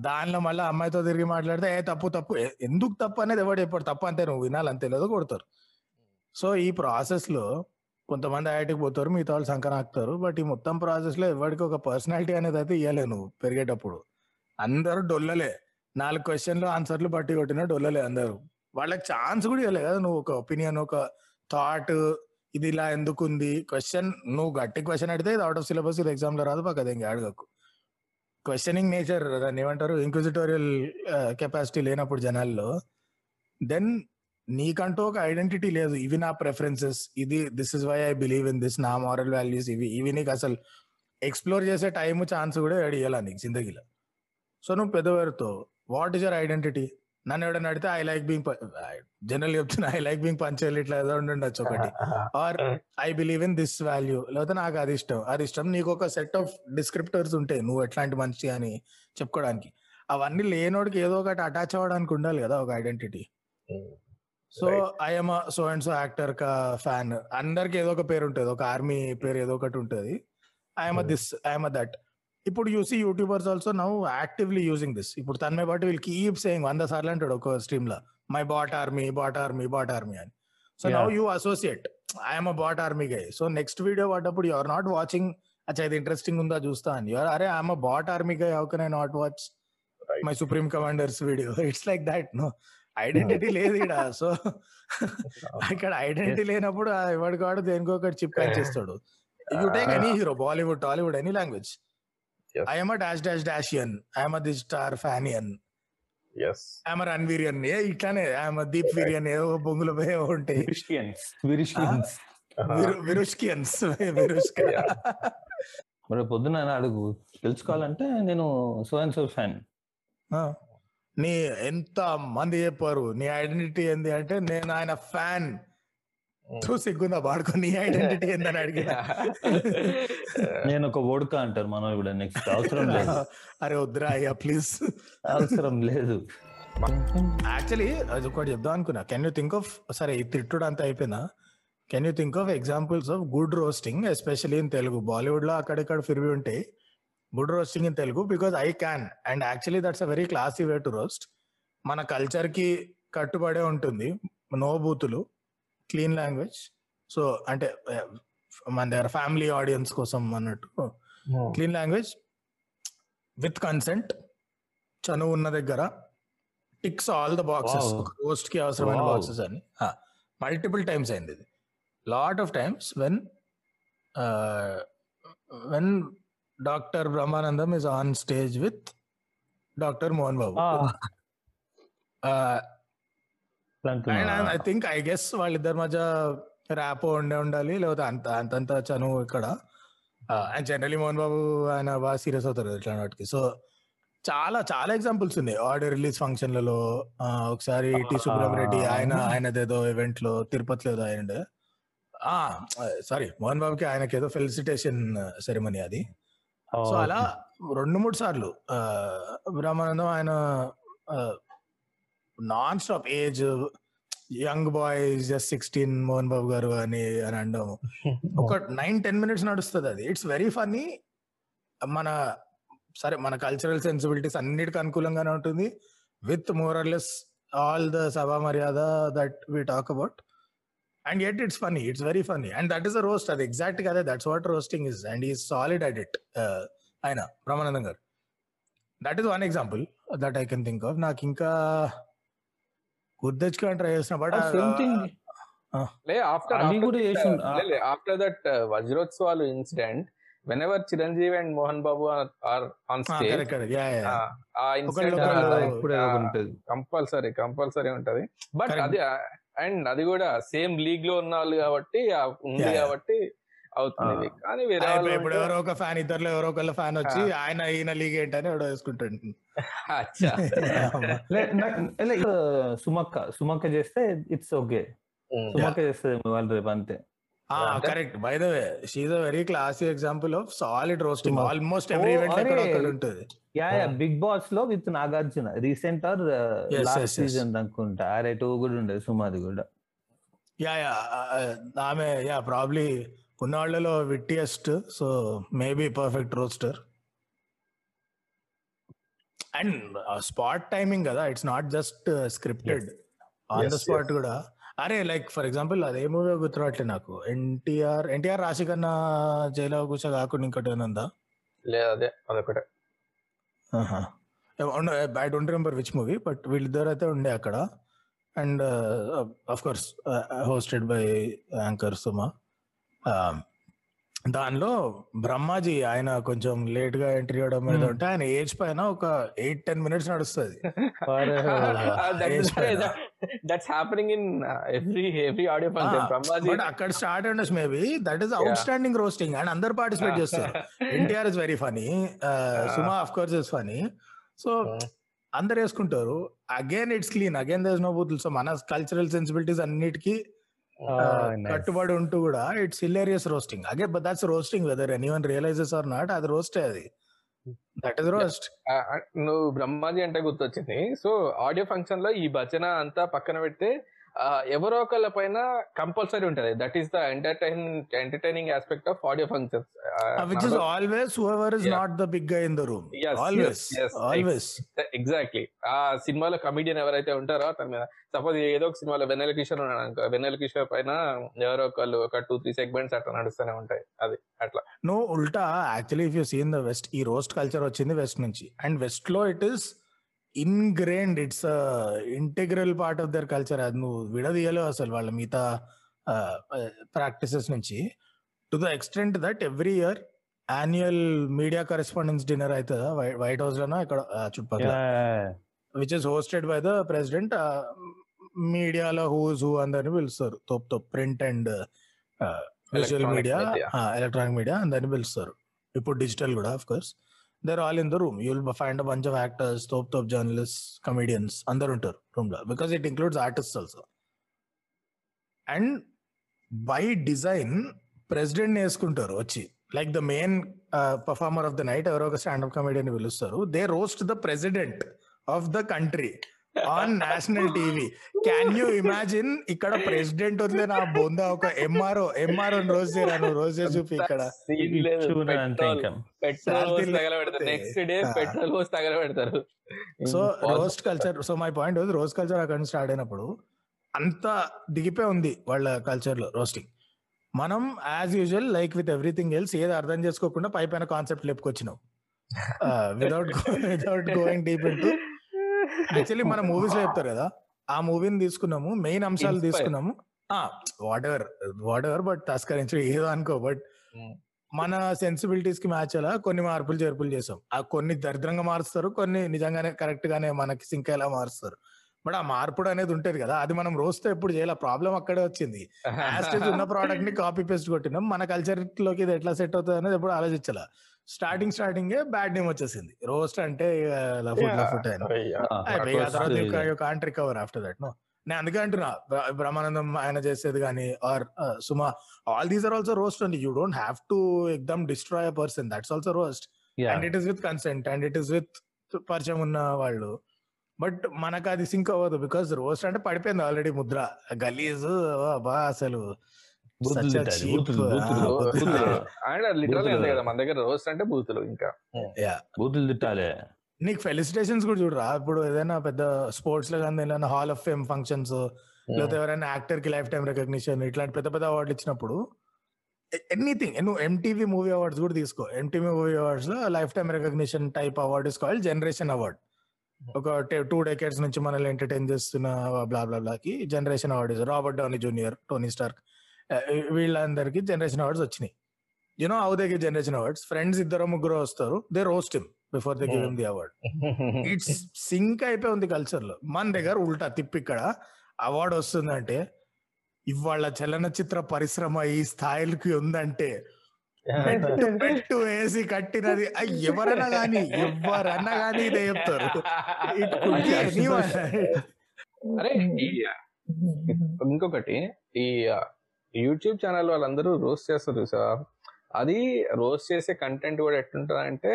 [SPEAKER 1] దానిలో మళ్ళీ అమ్మాయితో తిరిగి మాట్లాడితే ఏ తప్పు తప్పు ఎందుకు తప్పు అనేది ఎవడు చెప్పాడు. తప్పు అంతే నువ్వు వినాలి అంతే లేదో కొడతారు. సో ఈ ప్రాసెస్లో కొంతమంది ఐఐటికి పోతారు మిగతా వాళ్ళు సంకనాకుతారు బట్ ఈ మొత్తం ప్రాసెస్లో ఎవరికి ఒక పర్సనాలిటీ అనేది అయితే ఇవ్వలే నువ్వు పెరిగేటప్పుడు. అందరూ డొల్లలే. నాలుగు క్వశ్చన్లు ఆన్సర్లు బట్టి కొట్టిన డొల్లలే అందరూ. వాళ్ళకి ఛాన్స్ కూడా ఇవ్వలే కదా నువ్వు ఒక ఒపీనియన్ ఒక థాట్ ఇది ఇలా ఎందుకు ఉంది క్వశ్చన్ నువ్వు గట్టి క్వశ్చన్ అడితే ఇది అవుట్ ఆఫ్ సిలబస్ ఇది ఎగ్జామ్లో రాదు పక్క ఇంకా అడగకు క్వశ్చనింగ్ నేచర్ దాన్ని ఏమంటారు? ఇంక్విజిటోరియల్ కెపాసిటీ లేనప్పుడు జనాల్లో. దెన్ నీకంటూ ఒక ఐడెంటిటీ లేదు. ఇవి నా ప్రెఫరెన్సెస్ ఇది this is why I believe in this నా మారల్ వాల్యూస్ ఇవి. ఇవి నీకు అసలు ఎక్స్ప్లోర్ చేసే టైం ఛాన్స్ కూడా అడిగేలా నీకు జిందగీలో? సో నువ్వు పెద్దవారితో వాట్ ఈస్ యర్ ఐడెంటిటీ నన్ను ఎవడన్నా అడిగితే ఐ లైక్ బీయింగ్ జనరల్ చెప్తున్నా ఐ లైక్ బీయింగ్ పంచాలి ఇట్లా ఏదో ఉండి ఉండొచ్చు ఒకటి. Or I believe in this value లేకపోతే నాకు అది ఇష్టం అది ఇష్టం. నీకు ఒక సెట్ ఆఫ్ డిస్క్రిప్టర్స్ ఉంటాయి నువ్వు ఎట్లాంటి మనిషి అని చెప్పుకోవడానికి అవన్నీ లేనోడికి ఏదో ఒకటి అటాచ్ అవ్వడానికి ఉండాలి కదా ఒక identity so I'm so and so actor కా ఫ్యాన్ అందరికి ఏదో ఒక పేరు ఉంటుంది ఒక ఆర్మీ పేరు ఏదో ఒకటి ఉంటుంది. ఐఎమ్ దిస్ ఐఎమ్ దట్ ఇప్పుడు చూసి YouTubers also now actively using this ఇప్పుడు తన్మే పాటు వీళ్ళు కీప్ సేయింగ్ వంద సార్లు అంటాడు ఒక స్ట్రీమ్లో. My bot army bot army bot army అని. So now you associate I'm a bot army guy so next video పడ్డప్పుడు యు ఆర్ నాట్ వాచింగ్ అచ్చా ఇది ఇంట్రెస్టింగ్ ఉందా చూస్తా అని. యూఆర్ అరే I'm a bot army guy how can I not watch my supreme commander's video it's like that no identity లేదు ఇక్కడ so ఇక్కడ ఐడెంటిటీ లేనప్పుడు వాడు దేనికో ఒకటి చిప్ చేస్తాడు. You take any hero Bollywood Tollywood any language
[SPEAKER 3] Yes.
[SPEAKER 1] I'm dash dash డాషియన్ I'm this star ఫ్యానియన్
[SPEAKER 3] yes
[SPEAKER 1] I'm రన్వీరియన్ ఏ ఇట్లానే ఐఎమ్ దీప్ వీరియన్ ఏవో బొంగులు ఉంటాయి. విరుష్కియన్స్ విరుష్క.
[SPEAKER 2] మరి పొద్దున అడుగు తెలుసుకోవాలంటే నేను సో అండ్ సో ఫ్యాన్.
[SPEAKER 1] నీ ఎంత మంది చెప్పారు? నీ ఐడెంటిటీ ఏంది అంటే నేను ఆయన ఫ్యాన్. సిగ్గుందా పాడుకో నీ ఐడెంటిటీ ఏందని అడిగిన. (laughs)
[SPEAKER 2] నేను ఒక ఓడక అంటారు మనం ఇప్పుడు నెక్స్ట్ అవసరం లేదు. (laughs)
[SPEAKER 1] అరే వద్దురా అయ్యా ప్లీజ్
[SPEAKER 2] అవసరం లేదు.
[SPEAKER 1] యాక్చువల్లీ అది ఒకటి చెప్దాం అనుకున్నా. కెన్ యూ థింక్ ఆఫ్ సరే ఈ తిట్టుడు అంతా అయిపోయినా can you think of examples of good roasting especially in Telugu బాలీవుడ్లో అక్కడిక్కడ ఫిర్వి ఉంటాయి good roasting in Telugu because I can and actually that's a very classy way to roast మన కల్చర్కి కట్టుబడే ఉంటుంది. నో బూతులు. క్లీన్ లాంగ్వేజ్ సో అంటే eh, మన దగ్గర ఫ్యామిలీ ఆడియన్స్ కోసం అన్నట్టు. క్లీన్ లాంగ్వేజ్ విత్ కన్సెంట్ చనువు ఉన్న దగ్గర టిక్స్ ఆల్ ద బాక్సెస్. రోస్ట్కి అవసరమైన. బాక్సెస్ అని మల్టిపుల్ టైమ్స్ అయింది ఇది. Lot of times when when doctor Brahmanandam is on stage with doctor Mohan Babu I think I guess వాళ్ళిద్దరి మధ్య ర్యాపో ఉండే ఉండాలి లేకపోతే అంత అంతంత చనువు ఇక్కడ. అండ్ జనరలీ మోహన్ బాబు ఆయన బాగా సీరియస్ అవుతారు ఇట్లా వాటికి. సో చాలా చాలా ఎగ్జాంపుల్స్ ఉన్నాయి. ఆడియో రిలీజ్ ఫంక్షన్లలో ఒకసారి టి సుబ్రహ్మరెడ్డి ఆయన ఆయనదేదో event లో తిరుపతిలో ఏదో అయ్యండే సారీ మోహన్ బాబుకి ఆయనకి ఏదో ఫెలిసిటేషన్ సెరమనీ అది. సో అలా రెండు మూడు సార్లు బ్రహ్మానందం ఆయన nonstop age young boy just sixteen Mohan Babu garu అని అని అనడం (laughs) ఒక నైన్ టెన్ మినిట్స్ నడుస్తుంది అది. ఇట్స్ వెరీ ఫన్నీ మన సరే మన కల్చరల్ సెన్సిబిలిటీస్ అన్నిటికీ అనుకూలంగానే ఉంటుంది. విత్ మోరల్లెస్ ఆల్ ద సభా మర్యాద that we talk about and at it's funny it's very funny and that is a roast అది ఎగ్జాక్ట్ అదే. That's what roasting is and ఈ సాలిడ్ అట్ ఇట్ ఆయన Brahmanandam garu. That is one example that I can think of నాకు ఇంకా గుర్తెచ్చుకొని try చేసిన but
[SPEAKER 3] లే after
[SPEAKER 2] అది కూడా చేసిండు.
[SPEAKER 3] After that వజ్రోత్సవాలు incident whenever Chiranjeevi and Mohan Babu are on stage
[SPEAKER 1] correct correct yeah yeah
[SPEAKER 3] ఆ ఇన్సిడెంట్ కంపల్సరీ కంపల్సరీ ఉంటది బట్. అది అండ్ అది కూడా సేమ్ లీగ్లో ఉన్న వాళ్ళు కాబట్టి ఉంది. కాబట్టి అవుతుంది. కానీ వేరే
[SPEAKER 1] ఇప్పుడు ఎవరో ఒక ఫ్యాన్ ఇద్దరులో ఎవరో ఒకళ్ళ ఫ్యాన్ వచ్చి. ఆయన ఈయన లీగ్ ఏంటని ఎవడో వేసుకుంటాడు.
[SPEAKER 3] అచ్చా.
[SPEAKER 2] లే- నాకు- లే, ఇక్కడ సుమక్క సుమక్క చేస్తే ఇట్స్ ఓకే. సుమక్క చేస్తే వాళ్ళు రేపు అంతే.
[SPEAKER 1] Correct by the way she a very classy example of solid roasting. Almost every event ఎక్కడ ఉంటుంది.
[SPEAKER 2] యా యా బిగ్ బాస్లో with Nagarjuna recent or last. Season అనుకుంటా. అరే టూ కూడా ఉండేది సుమాది కూడా.
[SPEAKER 1] యా యా ఆమె యా ప్రాబ్లీ ఉన్న వాళ్ళలో wittiest so maybe perfect roaster. And spot timing కదా it's not just scripted. On the spot కూడా. అరే లైక్ ఫర్ ఎగ్జాంపుల్ అదే మూవీ గుర్తురాట్లే నాకు. ఎన్టీఆర్ ఎన్టీఆర్ రాశి కన్నా జైలో కూర్చో కాకుండా ఇంకోటి ఉందా?
[SPEAKER 3] లేదు అదే అదొకటే
[SPEAKER 1] I don't remember which movie but వీళ్ళిద్దరు అయితే ఉండే అక్కడ. And of course hosted by anchor Suma. దానిలో బ్రహ్మాజీ ఆయన కొంచెం లేట్గా ఎంట్రీ అవడం మీద. ఉంటే ఆయన ఏజ్ పైన ఒక ఎయిట్ టెన్ మినిట్స్ నడుస్తుంది.
[SPEAKER 3] That's happening in every every audio function Brahmaji
[SPEAKER 1] but అక్కడ స్టార్ట్ ఉండొచ్చు maybe that is outstanding roasting and అందరు పార్టిసిపేట్ చేస్తారు. NTR is very funny Suma of course is funny so అందరు వేసుకుంటారు. Again it's clean again there no బూతులు so మన cultural sensibilities అన్నిటికీ కట్టుబడి ఉంటూ కూడా it's hilarious roasting. అగే but that's roasting whether anyone realises or not అది. రోస్టే అది దట్ ఇస్ రోస్ట్
[SPEAKER 3] నువ్వు బ్రహ్మాజీ అంటే గుర్తొచ్చింది. సో ఆడియో ఫంక్షన్లో ఈ భజన అంతా పక్కన పెడితే ఎవరో ఒకళ్ళ పైన కంపల్సరీ ఉంటది. That is the entertain entertaining aspect of audio functions
[SPEAKER 1] which is always whoever is. Not the bigger in the room
[SPEAKER 3] Yes,
[SPEAKER 1] always. Always
[SPEAKER 3] exactly ఆ సినిమాలో కమిడియన్ ఎవరైతే ఉంటారో అతని మీద. సపోజ్ ఏదో ఒక సినిమాలో వెన్నెల కిషోర్ ఉన్నాడు అనుకో. వెన్నెల కిషోర్ పైన ఎవరో ఒకళ్ళు ఒక టూ త్రీ సెగ్మెంట్స్ అట్లా నడుస్తూనే ఉంటాయి. అది అట్లా.
[SPEAKER 1] నో ఉల్టా actually if you seen the west ఈ రోస్ట్ కల్చర్ వచ్చింది వెస్ట్ నుంచి. అండ్ వెస్ట్లో it is ingrained it's integral part of their culture అది నువ్వు విడదీయలేవు అసలు వాళ్ళ మిగతా ప్రాక్టీసెస్ నుంచి. To the extent that every year annual media correspondence dinner అవుతుందా? వైట్ హౌస్ లోనా? ఇక్కడ చుట్టుపక్కల. Which is hosted by the president మీడియాలో హూస్ హూ అందరిని పిలుస్తారు. తోప్ తోప్ print and visual media
[SPEAKER 3] media.
[SPEAKER 1] Electronic media అందరిని పిలుస్తారు. ఇప్పుడు డిజిటల్ కూడా of course there all in the room you will find bunch of actors తోప్ తోప్ జర్నలిస్ట్ కమెడియన్స్ అందరు ఉంటారు రూమ్లో. Because it includes artist also and by design president వేసుకుంటారు వచ్చి. Like the main performer of the night ఎవరో ఒక stand up comedian పిలుస్తారు. They roast the president of the country on national TV. Can you imagine ఇక్కడ president వదిలే నా బొంద ఒక ఎంఆర్ఓ ఎంఆర్ఓ రోజు చేయరాను రోజు చూపి ఇక్కడ.
[SPEAKER 3] తగలబెడతారు.
[SPEAKER 1] లేకపోతే,
[SPEAKER 3] నెక్స్ట్ డే
[SPEAKER 1] ఆ.
[SPEAKER 3] పెట్రోల్ పోసి తగలబెడతారు.
[SPEAKER 1] So. Roast culture so my point roast culture అక్కడ నుంచి స్టార్ట్ అయినప్పుడు అంత దిగిపోయి ఉంది వాళ్ళ కల్చర్లో రోస్టింగ్. మనం as usual like with everything else ఏది అర్థం చేసుకోకుండా పై పైన concept లేపుకొచ్చినాం. Without without going deep into actually మన మూవీస్లో చెప్తారు కదా ఆ మూవీని తీసుకున్నాము మెయిన్ అంశాలు. తీసుకున్నాము. Whatever whatever but తస్కరించడం ఏదో అనుకో బట్
[SPEAKER 3] Hmm.
[SPEAKER 1] మన సెన్సిబిలిటీస్కి మ్యాచ్ అలా కొన్ని మార్పులు చేర్పులు చేసాం. ఆ కొన్ని దరిద్రంగా మారుస్తారు కొన్ని నిజంగానే కరెక్ట్ గానే మనకి సింక్ అయ్యేలా మారుస్తారు. బట్ ఆ మార్పుడు అనేది ఉంటది కదా అది మనం రోజుతో ఎప్పుడు చేయాలి? ప్రాబ్లం అక్కడే వచ్చింది. యాస్టేజ్ ఉన్న ప్రోడక్ట్ని (laughs) కాపీ పేస్ట్ కొట్టినాం మన కల్చర్లోకి ఇది ఎట్లా సెట్ అవుతుంది అనేది ఎప్పుడు ఆలోచించాల? స్టార్టింగ్ స్టార్టింగ్ బ్యాడ్ నేమ్ వచ్చేసింది. రోస్ట్ అంటే లఫుట్. అయిపోయి ఆ తర్వాత you can't recover after that no నేను అందుకే అంటున్నా బ్ర- బ్రహ్మానందం ఆయన చేసేది కానీ or Suma all these are also roast అండి you don't have to ఎక్దమ్ destroy a person that's also roast and it is with consent and it is with పరిచయం ఉన్న వాళ్ళు. బట్ మనకు అది సింక్ అవ్వదు బికాస్ రోస్ట్ అంటే పడిపోయింది ఆల్రెడీ ముద్ర. గలీజ్ బా అసలు.
[SPEAKER 2] బూతులు తిట్టాలి,
[SPEAKER 1] cheap,
[SPEAKER 2] బూతులు, బూతులు, బూతులు.
[SPEAKER 1] బూతులు.
[SPEAKER 3] అండ్ లిటరల్
[SPEAKER 2] బూతులు.
[SPEAKER 3] అంతే కదా మన దగ్గర రోస్ట్ అంటే బూతులు ఇంకా.
[SPEAKER 1] Yeah.
[SPEAKER 2] బూతులు తిట్టాలి.
[SPEAKER 1] నీకు ఫెలిసిటేషన్స్ కూడా చూడరా? ఇప్పుడు ఏదైనా పెద్ద స్పోర్ట్స్లో కానీ ఏదైనా హాల్ ఆఫ్ ఫేమ్ ఫంక్షన్స్ లేకపోతే ఎవరైనా యాక్టర్కి లైఫ్ టైం రికగ్నిషన్ ఇట్లాంటి పెద్ద పెద్ద అవార్డులు ఇచ్చినప్పుడు ఎనీథింగ్ నువ్వు ఎంటీవీ మూవీ అవార్డ్స్ కూడా తీసుకో. MTV movie అవార్డ్స్లో lifetime recognition type award is called generation award ఒక టూ డెకేడ్స్ నుంచి మనల్ని ఎంటర్టైన్ చేస్తున్న blah blah బ్లాకి generation award Robert Downey Junior Tony Stark వీళ్ళందరికీ జనరేషన్ అవార్డ్స్ వచ్చినాయి. You know how they give generation awards friends ఇద్దరు ముగ్గురు వస్తారు. They roast him before they give him the award it's sync అయిపోయి ఉంది కల్చర్లో మన దగ్గర ఉల్టా తిప్పి ఇక్కడ అవార్డు వస్తుందంటే ఇవాళ చలనచిత్ర పరిశ్రమ ఈ స్థాయికి ఉందంటే పెట్టు వేసి కట్టినది. ఎవరన్నా గాని ఎవరన్నా గాని ఇదే చెప్తారు. (laughs)
[SPEAKER 3] అరే ఇంకొకటి ఈ యూట్యూబ్ ఛానల్ వాళ్ళందరూ రోస్ట్ చేస్తారు సార్ అది రోస్ట్ చేసే కంటెంట్ కూడా ఎట్లుంటుంది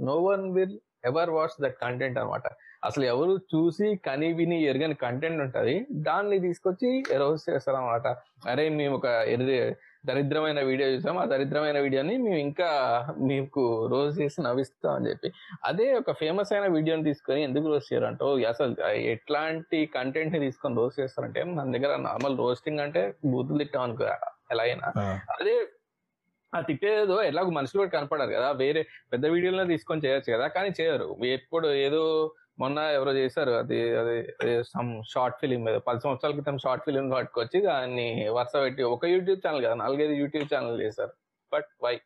[SPEAKER 3] no one will ever watch that content అనమాట. అసలు ఎవరు చూసి కని విని ఎరగని కంటెంట్ ఉంటుంది. దాన్ని తీసుకొచ్చి రోస్ట్ చేస్తారు అనమాట అరే మేము ఒక ఎర్రి దరిద్రమైన వీడియో చూసాం. ఆ దరిద్రమైన వీడియోని మేము ఇంకా మీకు రోజు చేసి నవ్విస్తాం అని చెప్పి. అదే ఒక ఫేమస్ అయిన వీడియోని తీసుకొని ఎందుకు రోస్ట్ చేయరంటే ఓ, అసలు ఎట్లాంటి కంటెంట్ని తీసుకొని రోస్ట్ చేస్తారంటే మన దగ్గర నార్మల్ రోస్టింగ్ అంటే బూతులు తిట్టాం అనుకో ఎలా అయినా. అదే ఆ తిట్టేదో ఎలాగో మనుషులు కూడా కనపడారు కదా. వేరే పెద్ద వీడియోలో తీసుకొని చేయొచ్చు కదా. కానీ చేయరు. ఎప్పుడు ఏదో మొన్న ఎవరో చేశారు అది అది సమ్ షార్ట్ ఫిలిం మీద పది సంవత్సరాల క్రితం షార్ట్ ఫిలిం పట్టుకొచ్చి దాన్ని వరుస పెట్టి ఒక యూట్యూబ్ ఛానల్ కదా నాలుగైదు యూట్యూబ్ ఛానల్ చేశారు. బట్ వై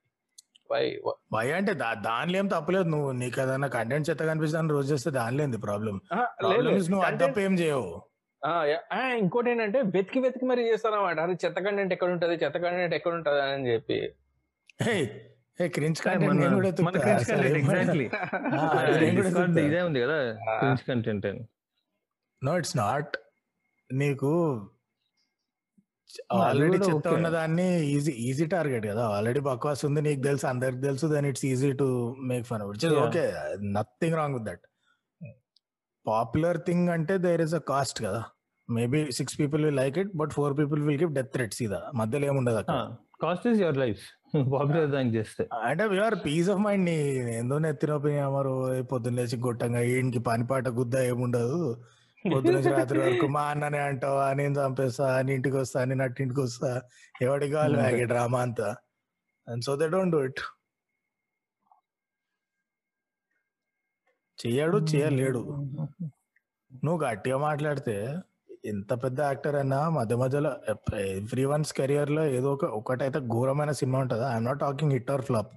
[SPEAKER 3] వై
[SPEAKER 1] వై అంటే దానిలో ఏం తప్పలేదు నువ్వు నీకు ఏదైనా కంటెంట్ చెత్త కనిపిస్తాను రోజు చేస్తే దానిలో ఏంది ప్రాబ్లం ప్రాబ్లం నువ్వు అది తప్ప ఏం చేయవు.
[SPEAKER 3] ఇంకోటి ఏంటంటే వెతికి వెతికి మరి చేస్తారన్నమాట. అరే చెత్త కంటెంట్ ఎక్కడ ఉంటది? చెత్త కంటెంట్ ఎక్కడ ఉంటది? అని చెప్పి.
[SPEAKER 1] ఏ క్రింజ్ కంటెంట్ నేను కూడా
[SPEAKER 2] మన (laughs) (laughs)
[SPEAKER 1] కూడా
[SPEAKER 2] Discord
[SPEAKER 1] ఎత్తుకుతా.
[SPEAKER 2] ఇదే ఉంది కదా క్రింజ్ కంటెంట్ అని.
[SPEAKER 1] నో ఇట్స్ నాట్ నీకు ఆల్రెడీ చెత్త
[SPEAKER 2] okay.
[SPEAKER 1] ఉన్న దాన్ని ఈజీ ఈజీ టార్గెట్ కదా. ఆల్రెడీ బక్వాస్ ఉంది నీకు తెలుసు అందరికి తెలుసు then it's easy to make fun which is. Okay nothing wrong with that popular thing అంటే దేర్ ఇస్ అ కాస్ట్ కదా. Maybe six people will like it but four people will give death threats ఇదా. మధ్యలో ఏముండదు అక్కడ.
[SPEAKER 2] Cost is your life popular దానికి చేస్తే
[SPEAKER 1] అంటే your peace of mind నీ ఏందో నెత్తిన అమరు పొద్దున్న లేచి గొట్టంగా ఈయనకి పని పాట గుద్ద ఏముండదు. పొద్దున రాత్రి వరకు మా అన్ననే అంటావా నేను చంపేస్తా అని ఇంటికి వస్తా నేను అట్టింటికి వస్తా ఎవడికి కావాలి
[SPEAKER 2] అంతే.
[SPEAKER 1] బ్యాగ్ డ్రామా అంతా. And so they don't do it చెయ్యడు చేయలేడు నువ్వు గట్టిగా మాట్లాడితే ఎంత పెద్ద యాక్టర్ అయినా మధ్య మధ్యలో ఎవ్రీ వన్స్ కెరియర్లో ఏదో ఒక ఒకటైతే ఘోరమైన సినిమా ఉంటుందా. I'm not talking hit or flop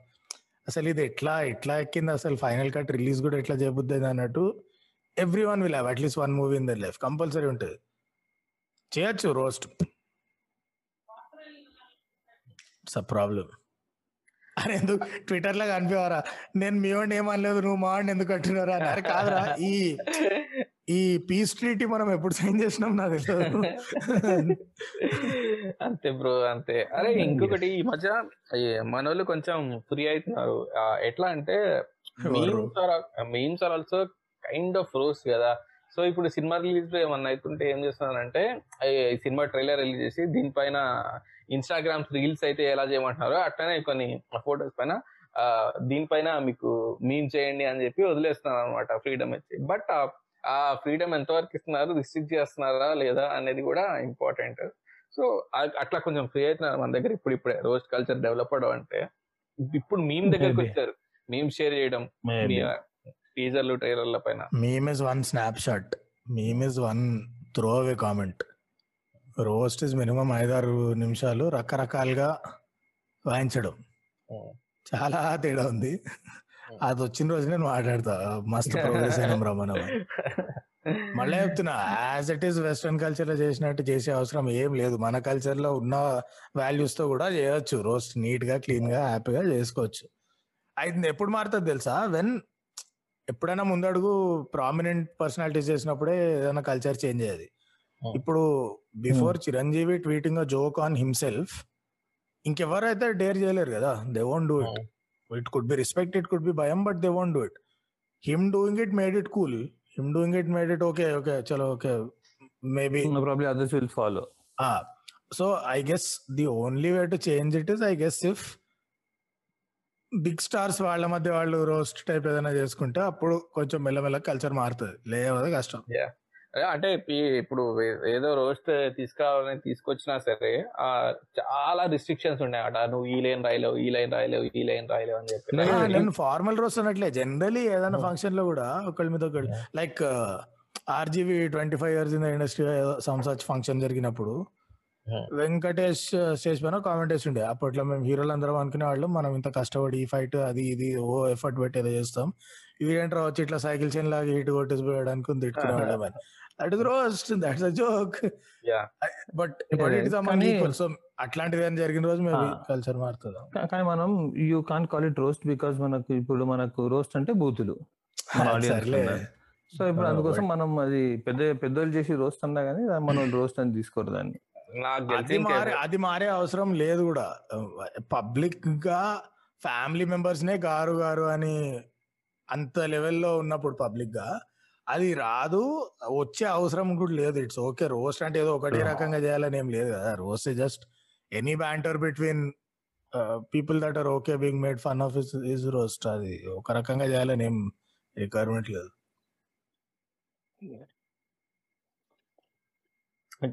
[SPEAKER 1] అసలు ఇది ఎట్లా ఎట్లా ఎక్కింది అసలు ఫైనల్ కట్ రిలీజ్ కూడా ఎట్లా చేయబుద్ది అన్నట్టు everyone will have at least one movie in their life compulsory ఉంటుంది. చేయొచ్చు రోస్ట్ ఇట్స్ అ ప్రాబ్లం అని ఎందుకు? ట్విట్టర్లో కనిపించారా నేను మీ వాడిని ఏమనలేదు నువ్వు మా వాడిని ఎందుకు అంటున్నారా? అన్నారు కాదురా ఈ ఈ పీస్ ట్రీటీ మనం ఎప్పుడు సైన్ చేసినాం నాకు
[SPEAKER 3] అంతే బ్రో అంతే. అరే ఇంకొకటి ఈ మధ్య మనోళ్ళు కొంచెం ఫ్రీ అవుతున్నారు. ఎట్లా అంటే memes or memes are also kind of roast కదా. సో ఇప్పుడు సినిమా రిలీజ్లో ఏమన్నా అవుతుంటే ఏం చేస్తున్నారంటే ఈ సినిమా ట్రైలర్ రిలీజ్ చేసి దీనిపైన ఇన్స్టాగ్రామ్ రీల్స్ అయితే ఎలా చేయమంటున్నారో అట్లనే కొన్ని ఫోటోస్ పైన దీనిపైన మీకు మీమ్ చేయండి అని చెప్పి వదిలేస్తున్నారు అనమాట ఫ్రీడమ్ ఇచ్చి బట్ ఆ ఫ్రీడమ్ ఎంతవరకు ఇస్తున్నారు రిస్ట్రిక్ట్ చేస్తున్నారా లేదా అనేది కూడా ఇంపార్టెంట్. సో అట్లా కొంచెం ఫ్రీ అవుతున్నారు మన దగ్గర ఇప్పుడు ఇప్పుడే. రోస్ట్ కల్చర్ డెవలప్ అవడం అంటే ఇప్పుడు మీమ్ దగ్గరకు. వచ్చారు. మీమ్ షేర్ చేయడం. టీజర్లు ట్రైలర్ల పైన.
[SPEAKER 1] Meme is one snapshot. Meme is one throwaway comment. Roast is minimum ఐదారు నిమిషాలు రకరకాలుగా వాయించడం. చాలా తేడా ఉంది. అది వచ్చిన రోజు నేను మాట్లాడతా మస్తు ప్రోగ్రెస్ అయినాం (laughs) రా మనం మళ్ళీ చెప్తున్నా యాజ్ ఇట్ ఈస్ వెస్ట్రన్ కల్చర్లో చేసినట్టు చేసే అవసరం ఏం లేదు. మన కల్చర్లో ఉన్న వాల్యూస్తో కూడా చేయొచ్చు. రోస్ట్ నీట్గా క్లీన్గా హ్యాపీగా చేసుకోవచ్చు. అయితే ఎప్పుడు మారుతుంది తెలుసా? వెన్ ఎప్పుడైనా ముందడుగు ప్రామినెంట్ పర్సనాలిటీస్ చేసినప్పుడే ఏదైనా కల్చర్ చేంజ్ అయ్యేది. ఇప్పుడు before Chiranjeevi tweeting joke on himself ఇంకెవరైతే dare చేయలేరు కదా? They won't do it it could be respect it could be భయం but they won't do it him doing it made it cool him doing it made it okay okay చలో okay maybe
[SPEAKER 2] probably others will follow
[SPEAKER 1] so I guess the only way to change it is I guess if big stars వాళ్ళ మధ్య వాళ్ళు roast type ఏదైనా చేసుకుంటే అప్పుడు కొంచెం మెల్లమెల్ల culture మారుతుంది. లేకపోతే కష్టం.
[SPEAKER 3] అంటే ఇప్పుడు ఏదో రోస్ట్ తీసుకురావాలని తీసుకొచ్చినా సరే ఆ చాలా రిస్ట్రిక్షన్స్ ఉన్నాయట నువ్వు ఈ లైన్ రాయలేవు ఈ లైన్ రాయలేవు ఈ లైన్ రాయలేవు అని చెప్పి.
[SPEAKER 1] నేను ఫార్మల్ రోస్ట్ అనట్లే జనరలీ ఏదైనా. ఫంక్షన్లో కూడా ఒకళ్ళ మీద ఒకళ్ళు like RGV twenty five years in the industry సంసచ్ function జరిగినప్పుడు. వెంకటేష్ స్టేజ్ పైన కామెంట్ వేసి ఉండే అప్పట్లో మేము హీరోలు అందరం అనుకునే వాళ్ళు మనం ఇంత కష్టపడి ఈ ఫైట్ అది ఇది ఓ ఎఫర్ట్ పెట్టి ఏదో చేస్తాం. ఇదేంట్రా వచ్చి ఇట్లా సైకిల్ చైన్ లాగా ఇటు కొట్టేసి పోయడానికి తిట్టుకునే వాళ్ళం అని. That is roast that's a joke
[SPEAKER 3] Yeah.
[SPEAKER 1] But is equal so అట్లాంటిది ఏమైనా జరిగిన రోజు
[SPEAKER 2] Ah.
[SPEAKER 1] కల్చర్ మారుతుంది?
[SPEAKER 2] కానీ మనం you can call it roast because మనకు ఇప్పుడు మనకు రోస్ట్ అంటే బూతులు. (laughs) సో ఇప్పుడు అందుకోసం
[SPEAKER 1] but-
[SPEAKER 2] మనం అది పెద్ద పెద్దోళ్ళు చేసి రోస్ట్ అన్నా కానీ మనం రోస్ట్ అని తీసుకోరు దాన్ని.
[SPEAKER 1] అది మారే అది మారే అవసరం లేదు కూడా. పబ్లిక్గా ఫ్యామిలీ మెంబర్స్ నే గారు గారు అని అంత లెవెల్లో ఉన్నప్పుడు పబ్లిక్గా అది రాదు. వచ్చే అవసరం కూడా లేదు. It's okay. రోస్ట్ అంటే ఏదో ఒకటే రకంగా చేయాలని ఏం లేదు కదా. Roast just any banter between people that are okay being made fun of is is roast. అది ఒక రకంగా చేయాలని ఏం రిక్వైర్మెంట్ లేదు.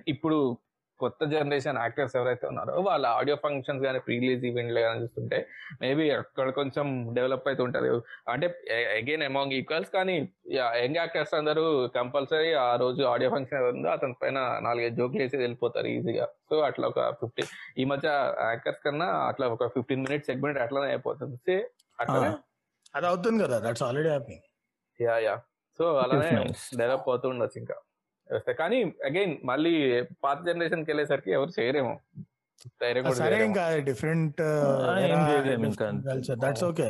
[SPEAKER 3] ఇప్పుడు కొత్త జనరేషన్ యాక్టర్స్ ఎవరైతే ఉన్నారో వాళ్ళ ఆడియో ఫంక్షన్స్ కానీ ప్రీ రిలీజ్ ఈవెంట్లు కానీ చూస్తుంటే మేబీ అక్కడ కొంచెం డెవలప్ అయితే ఉంటుంది. అంటే అగైన్ అమాంగ్ ఈక్వల్స్ కానీ యంగ్ యాక్టర్స్ అందరూ కంపల్సరీ ఆ రోజు ఆడియో ఫంక్షన్ ఉందో అతని పైన నాలుగైదు జోకులు వేసి వెళ్ళిపోతారు ఈజీగా. సో అట్లా ఒక ఫిఫ్టీన్ ఈ మధ్య యాక్టర్స్ కన్నా అట్లా ఒక ఫిఫ్టీన్ మినిట్స్ సెగ్మెంట్ అట్లానే అయిపోతుంది. సే అట్లా
[SPEAKER 1] అది అవుతుంది కదా that's already
[SPEAKER 3] yeah yeah. So అలానే. డెవలప్ అవుతూ ఉండొచ్చు ఇంకా. వస్తే కానీ అగైన్ మళ్ళీ పాత జనరేషన్కి వెళ్ళేసరికి ఎవరు చేయరేమో.
[SPEAKER 1] సరే. ఇంకా different that's okay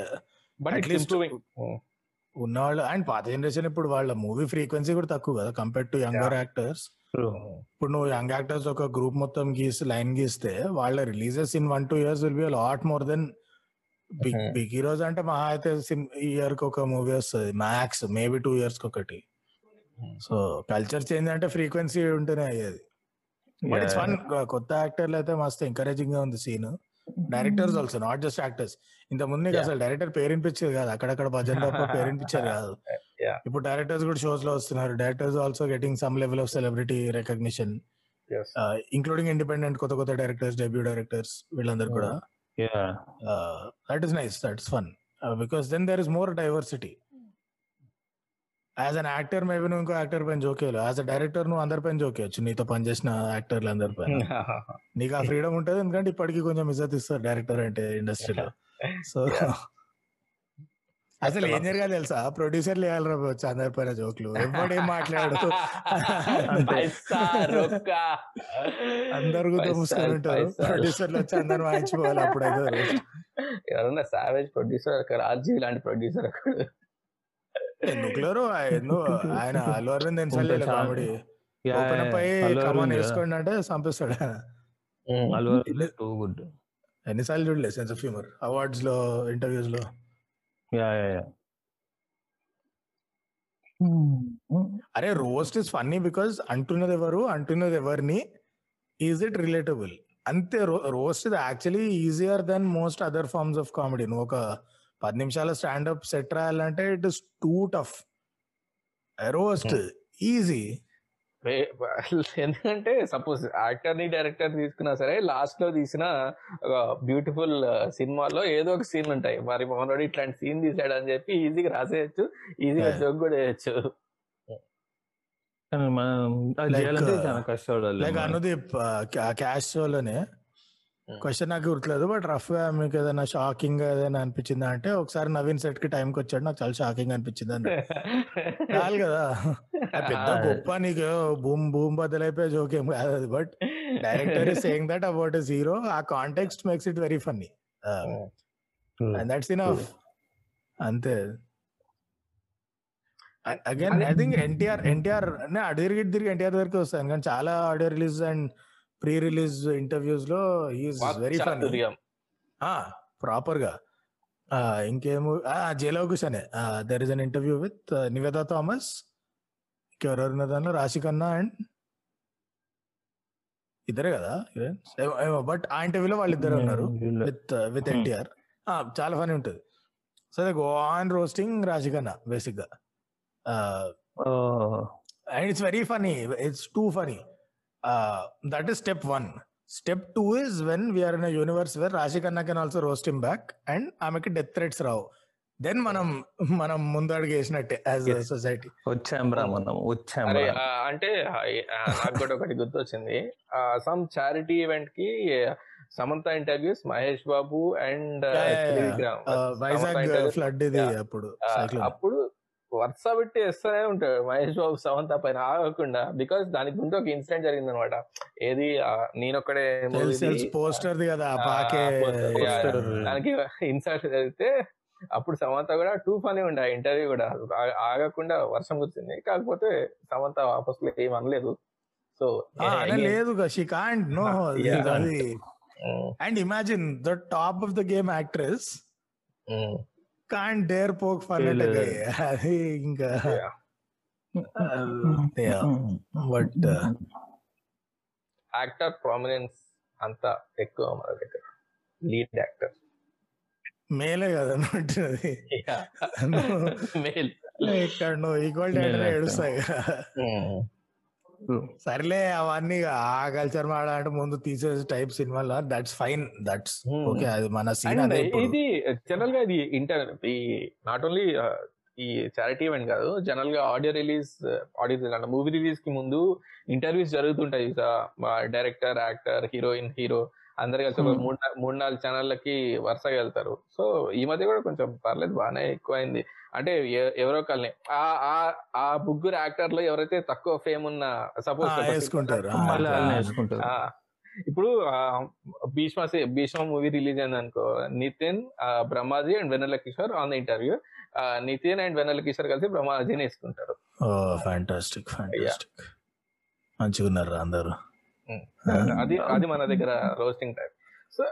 [SPEAKER 3] but
[SPEAKER 1] least-
[SPEAKER 3] improving
[SPEAKER 1] ఉన్నవాళ్ళు అండ్ పాత జనరేషన్ ఇప్పుడు వాళ్ళ మూవీ ఫ్రీక్వెన్సీ కూడా తక్కువ కదా కంపేర్ టు యంగర్ యాక్టర్స్ ఇప్పుడు నువ్వు యంగ్ యాక్టర్స్ ఒక గ్రూప్ మొత్తం గీసి లైన్ గీస్తే వాళ్ళ releases in one two years will be lot more then big. Big heroes అంటే మహా అయితే ఇయర్కి ఒక మూవీ వస్తుంది మ్యాక్స్ మేబీ టూ ఇయర్స్కి ఒకటి. సో కల్చర్ చేంజ్ అంటే ఫ్రీక్వెన్సీ ఉంటేనే అయ్యేది. బట్ ఇట్స్ ఫన్ కొత్త యాక్టర్లు అయితే మస్తు ఎంకరేజింగ్గా ఉంది scene directors also not just actors ఇంత ముందు నీకు. అసలు డైరెక్టర్ పేరు వినిపించేది కాదు. అక్కడక్కడ భజన్ తప్ప కాదు. (laughs) ఇప్పుడు డైరెక్టర్స్ కూడా షోస్లో వస్తున్నారు. Directors also getting some level of celebrity recognition including independent కొత్త కొత్త డైరెక్టర్స్ డెబ్యూ డైరెక్టర్స్ వీళ్ళందరూ కూడా. That is nice that is fun because then there is more diversity as an actor maybe నువ్వు ఇంకో యాక్టర్ పైన జోకేయాలి యాజ్ అ డైరెక్టర్ నువ్వు అందరి పైన జోకేయచ్చు నీతో పనిచేసిన యాక్టర్లు అందరి పైన. (laughs) నీకు ఆ ఫ్రీడమ్ ఉంటుంది. ఎందుకంటే ఇప్పటికీ కొంచెం ఇజ్జత్ ఇస్తారు డైరెక్టర్ అంటే ఇండస్ట్రీలో సో (laughs) అసలు ఏం జరగాలి తెలుసా? ప్రొడ్యూసర్లు వేయాలి వచ్చి అందరి పైన జోకులు ఎవడేం మాట్లాడు? (laughs) అందరు మూసుకొని ఉంటారు. ప్రొడ్యూసర్లు వచ్చి అందరు వాయించుకోవాలి అప్పుడైతే
[SPEAKER 3] ఎవరన్నా సావేజ్ ప్రొడ్యూసర్ అక్కడ రాజీవ్ లాంటి ప్రొడ్యూసర్ అక్కడ
[SPEAKER 1] ఎందుకులేరు ఆయన అల్లు అరవింద్ ఎన్నిసార్లు. (laughs) కామెడీ. కమాన్ వేసుకోండి అంటే చంపేస్తాడు.
[SPEAKER 2] గుడ్ (laughs)
[SPEAKER 1] ఎన్నిసార్లు చూడలే సెన్స్ ఆఫ్ హ్యూమర్
[SPEAKER 2] అవార్డ్స్లో ఇంటర్వ్యూస్లో.
[SPEAKER 1] అరే రోస్ట్ ఇస్ ఫన్నీ బికాస్ అంటున్నది ఎవరు అంటున్నది ఎవరిని ఈజ్ ఇట్ రిలేటబుల్ అంతే రోస్ట్ ఇది actually easier than most other forms of comedy నువ్వు ఒక పది నిమిషాల స్టాండప్ సెట్ రాయాలంటే it is too tough roast easy
[SPEAKER 3] ఎందుకంటే సపోజ్ యాక్టర్ని డైరెక్టర్ తీసుకున్నా సరే లాస్ట్లో తీసిన ఒక బ్యూటిఫుల్ సినిమాలో ఏదో ఒక సీన్ ఉంటాయి మరి మోహన్ రెడ్డి ఇట్లాంటి సీన్ తీసాడు అని చెప్పి ఈజీగా రాసేయచ్చు ఈజీగా. జోక్ కూడా వేయచ్చు
[SPEAKER 1] uh, లైక్. అనుదీప్ క్యాష్ షోలోనే. క్వశ్చన్ నాకు గుర్తులేదు బట్ రఫ్గా మీకు ఏదైనా షాకింగ్ ఏదైనా అనిపించిందా అంటే ఒకసారి నవీన్ సెట్కి టైంకి వచ్చాడు నాకు చాలా షాకింగ్ అనిపించింది అని చాలు కదా. అది పెద్ద గొప్ప నీకు భూమ్ భూమ్ బద్దలైపోయే జోక్ ఏం కాదు అది but director is saying that about is hero ఆ context makes it very funny. And that's enough అంతే. Again I think NTR NTR ఇటు తిరిగి ఎన్టీఆర్ దగ్గరికి వస్తాను కానీ చాలా audio release and pre release ఇంటర్వ్యూస్లో is very
[SPEAKER 3] చాతుర్యం.
[SPEAKER 1] ప్రాపర్గా ఇంకేమో జయలోకుష్ అనే there is an interview with Nivetha Thomas ఇంకెవరెవరు దానిలో? రాశికన్నా అండ్ ఇద్దరే కదా బట్ ఆ ఇంటర్వ్యూలో వాళ్ళిద్దరే ఉన్నారు
[SPEAKER 2] వీళ్ళ-
[SPEAKER 1] విత్ విత్ ఎన్టీఆర్ చాలా ఫనీ ఉంటుంది. So go on roasting Raashi Khanna
[SPEAKER 2] బేసిక్గా.
[SPEAKER 1] And it's very funny it's too funny that is step one step two is when we're in universe where Raashi Khanna can also roast him back and ఆమెకి death threats రావు. Then మనం మనం ముందు అడుగు వేసినట్టే as
[SPEAKER 2] Yes.
[SPEAKER 1] Society
[SPEAKER 2] వచ్చాం రా మనం వచ్చాం
[SPEAKER 3] అంటే ఆ, ఆ, నాకు కూడా ఒకటి గుర్తొచ్చింది. సమ్ చారిటీ ఈవెంట్కి Samantha interviews Mahesh Babu and
[SPEAKER 1] Vizag flood ఇది అప్పుడు.
[SPEAKER 3] అప్పుడు వరుస పెట్టి వేస్తూనే ఉంటాడు. మహేష్ బాబు సమంత పైన ఆగకుండా. బికాస్ దానికి ముందు ఒక ఇన్సిడెంట్ జరిగింది అనమాట ఏది నేనొక్కడే
[SPEAKER 1] పోస్టర్ది కదా.
[SPEAKER 3] దానికి ఇన్సల్ట్ జరిగితే అప్పుడు సమంత కూడా టూ ఫనీ ఉండే ఇంటర్వ్యూ కూడా. ఆగకుండా వర్షం కురిసింది. కాకపోతే సమంత వాపస్ ఏం అనలేదు. సో
[SPEAKER 1] లేదు no and imagine the top of the game actress can't dare poke
[SPEAKER 2] చేయలేదు.
[SPEAKER 1] అది ఇంకా బట్
[SPEAKER 3] యాక్టర్ ప్రామినెన్స్ అంత ఎక్కువ మన దగ్గర. లీడ్ యాక్టర్
[SPEAKER 1] మేలే కదా అది. (laughs) (laughs)
[SPEAKER 3] మేల్.
[SPEAKER 1] ఇక్కడ నువ్వు
[SPEAKER 2] actor.
[SPEAKER 1] ఏడుస్తాయి కదా. సర్లే అవన్నీ ఆ కల్చర్ మాడాలంటే ముందు తీసేసి టైప్ సినిమాలో that's fine that's
[SPEAKER 3] Hmm.
[SPEAKER 1] Okay అది మన సీన్.
[SPEAKER 3] ఇది జనరల్గా ఇది ఇంటర్ ఈ నాట్ ఓన్లీ ఈ చారిటీ ఈవెంట్ కాదు జనరల్గా ఆడియో రిలీజ్ ఆడియో అంటే మూవీ రిలీజ్కి ముందు ఇంటర్వ్యూస్ జరుగుతుంటాయి డైరెక్టర్ యాక్టర్ హీరోయిన్ హీరో అందరు కలిసి ఒక. మూడు మూడు నాలుగు ఛానళ్ళకి వరుసగా వెళ్తారు. సో ఈ మధ్య కూడా కొంచెం పర్లేదు బాగానే ఎక్కువైంది. అంటే ఎవరో ఒకళ్ళని ఆ ఆ- ఆ ముగ్గురు యాక్టర్లో ఎవరైతే తక్కువ ఫేమ్ ఉన్న సపోజ్ ఇప్పుడు భీష్మ భీష్మ మూవీ రిలీజ్ అయింది అనుకో Nithiin Brahmaji and Vennela Kishore on the interview. Nithiin and Vennela Kishore కలిసి బ్రహ్మాజీని వేసుకుంటారు.
[SPEAKER 1] Fantastic fantastic. మంచిగా ఉన్నారు అందరు.
[SPEAKER 3] అది అది మన దగ్గర రోస్టింగ్ టైప్ సో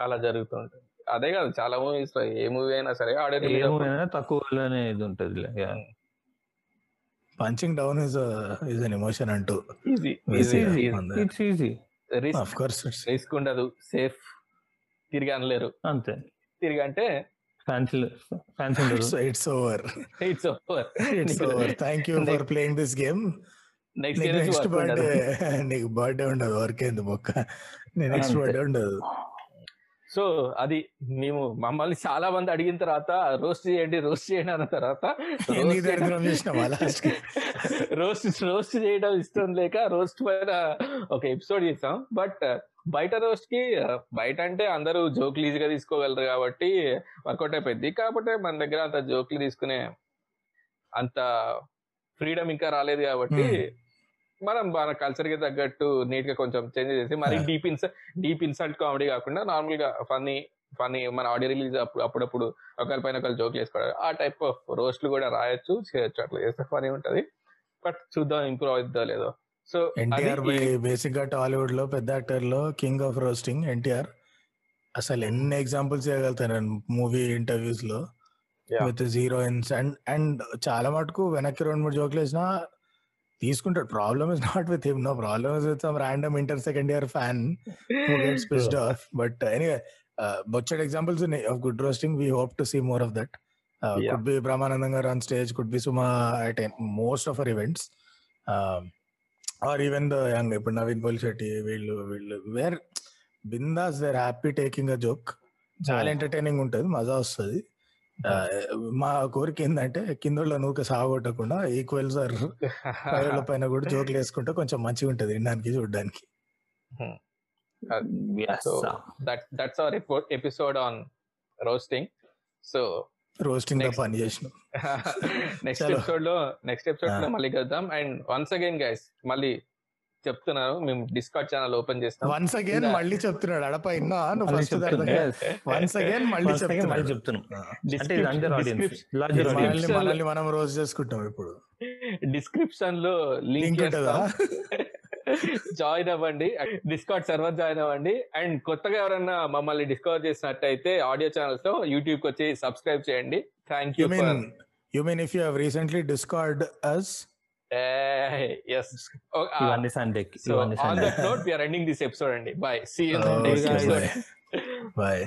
[SPEAKER 3] అలా జరుగుతుంటుంది. అదే కాదు చాలా మూవీస్లో ఏ మూవీ అయినా సరే
[SPEAKER 2] ఏమైనా తక్కువలోనే ఇది ఉంటది
[SPEAKER 1] punching down is is an emotion అంటూ.
[SPEAKER 3] Easy.
[SPEAKER 2] It's easy
[SPEAKER 3] risk
[SPEAKER 1] of course
[SPEAKER 3] risk ఉండదు సేఫ్ తిరిగి అనలేరు.
[SPEAKER 2] అంతే.
[SPEAKER 3] తిరిగి అంటే
[SPEAKER 2] ఫ్యాన్సీ ఫ్యాన్సీ ఉండదు
[SPEAKER 1] it's it's over
[SPEAKER 3] it's over
[SPEAKER 1] it's over thank you for playing this game
[SPEAKER 3] next
[SPEAKER 1] next birthday (laughs) నీకు birthday ఉండదు వర్కేంది బొక్క? నీ నెక్స్ట్. బర్త్డే ఉండదు.
[SPEAKER 3] సో అది మేము మమ్మల్ని చాలా మంది అడిగిన తర్వాత రోస్ట్ చేయండి రోస్ట్ చేయండి అన్న తర్వాత (laughs) (laughs) రోస్ట్ రోస్ట్ చేయడం ఇష్టం లేక రోస్ట్ పైన ఒక ఎపిసోడ్ చేసాం. బట్ బయట రోస్ట్కి బయట అంటే అందరూ జోక్లు ఈజీగా తీసుకోగలరు కాబట్టి వర్కౌట్ అయిపోయింది. కాకపోతే మన దగ్గర అంత జోక్లు తీసుకునే అంత ఫ్రీడమ్ ఇంకా రాలేదు కాబట్టి. మనం మన కల్చర్కి తగ్గట్టు నీట్గా కొంచెం చేంజ్ చేసి మరి. డీప్ ఇన్స్ డీప్ ఇన్సల్ట్ కామెడీ కాకుండా నార్మల్గా ఫన్నీ ఫన్నీ మన ఆడియో రిలీజ్ అప్పుడు అప్పుడప్పుడు ఒకరి పైన ఒకరు జోక్ చేసుకోవడం ఆ టైప్ ఆఫ్ రోస్ట్లు కూడా రాయొచ్చు చేయొచ్చు అట్లా చేస్తే ఫనీ ఉంటది బట్ చూద్దాం ఇంప్రూవ్ అవుతుందో లేదో సో
[SPEAKER 1] ఎన్టీఆర్ బేసిక్గా టాలీవుడ్లో పెద్ద యాక్టర్లో కింగ్ ఆఫ్ రోస్టింగ్ ఎన్టీఆర్ అసలు ఎన్ని ఎగ్జాంపుల్స్ చేయగలుగుతాను మూవీ
[SPEAKER 3] ఇంటర్వ్యూస్లో
[SPEAKER 1] విత్ హీరోయిన్స్ అండ్ అండ్ చాలా మటుకు వెనక్కి రెండు మూడు జోకులు వేసినా తీసుకుంటాడు problem is not with him no problem is with some random inter second year fan who gets pissed off. But uh, anyway, uh, butchered examples in, of good roasting. We hope to see more of that. Uh,
[SPEAKER 3] Yeah.
[SPEAKER 1] Could be Brahmanandam garu on stage, could be Suma at en- most of our events. Um, or even the young ఇప్పుడు నవీన్ పోలిశెట్టి వీళ్ళు వీళ్ళు were bindaas were happy taking a joke చాలా entertaining ఉంటుంది మజా వస్తుంది మా కోరిక ఏంటంటే కిందోళ్ళ నూక సాగొట్టకుండా ఈక్వల్స్ ఆర్ పైన (laughs) పైన కూడా జోకులు వేసుకుంటే కొంచెం మంచిగా ఉంటుంది వినడానికి చూడడానికి
[SPEAKER 3] so that that's our episode on roasting so
[SPEAKER 1] roasting
[SPEAKER 3] Next.
[SPEAKER 1] పని చేసినాం (laughs)
[SPEAKER 3] నెక్స్ట్. ఎపిసోడ్లో నెక్స్ట్
[SPEAKER 1] ఎపిసోడ్లో.
[SPEAKER 3] మళ్ళీ కలుద్దాం అండ్ వన్స్ అగైన్ గైస్ మళ్ళీ చెప్తున్నాను మేము డిస్కార్డ్ ఛానల్ ఓపెన్ చేస్తాం.
[SPEAKER 1] వన్స్ అగైన్ మళ్ళీ చెప్తున్నాడు. అడప ఇన్నా నువ్వు ఫస్ట్. వన్స్ అగైన్ మళ్ళీ
[SPEAKER 2] Once again మళ్ళీ చెప్తున్నాం. అంటే అందరు ఆడియన్స్ లార్జర్
[SPEAKER 3] Description-
[SPEAKER 2] ఆడియన్స్
[SPEAKER 1] మనల్ని మనం రోజు చేసుకుంటాం ఇప్పుడు.
[SPEAKER 3] డిస్క్రిప్షన్లో లింక్
[SPEAKER 1] ఉంటుందా? (laughs)
[SPEAKER 3] జాయిన్ అవ్వండి. డిస్కౌట్ సర్వర్ జాయిన్ అవ్వండి. అండ్ కొత్తగా ఎవరైనా మమ్మల్ని డిస్కవర్ చేసినట్టయితే ఆడియో ఛానల్స్లో యూట్యూబ్కి వచ్చి సబ్స్క్రైబ్ చేయండి thank
[SPEAKER 1] you
[SPEAKER 3] you
[SPEAKER 1] mean you mean if you have recently Discord us
[SPEAKER 3] yes
[SPEAKER 2] ఇవన్నీ సండేకి
[SPEAKER 3] so on
[SPEAKER 2] Sunday
[SPEAKER 3] that note we are ending this episode అండి bye see you
[SPEAKER 1] Okay,
[SPEAKER 3] next
[SPEAKER 2] guys.
[SPEAKER 3] Episode
[SPEAKER 1] bye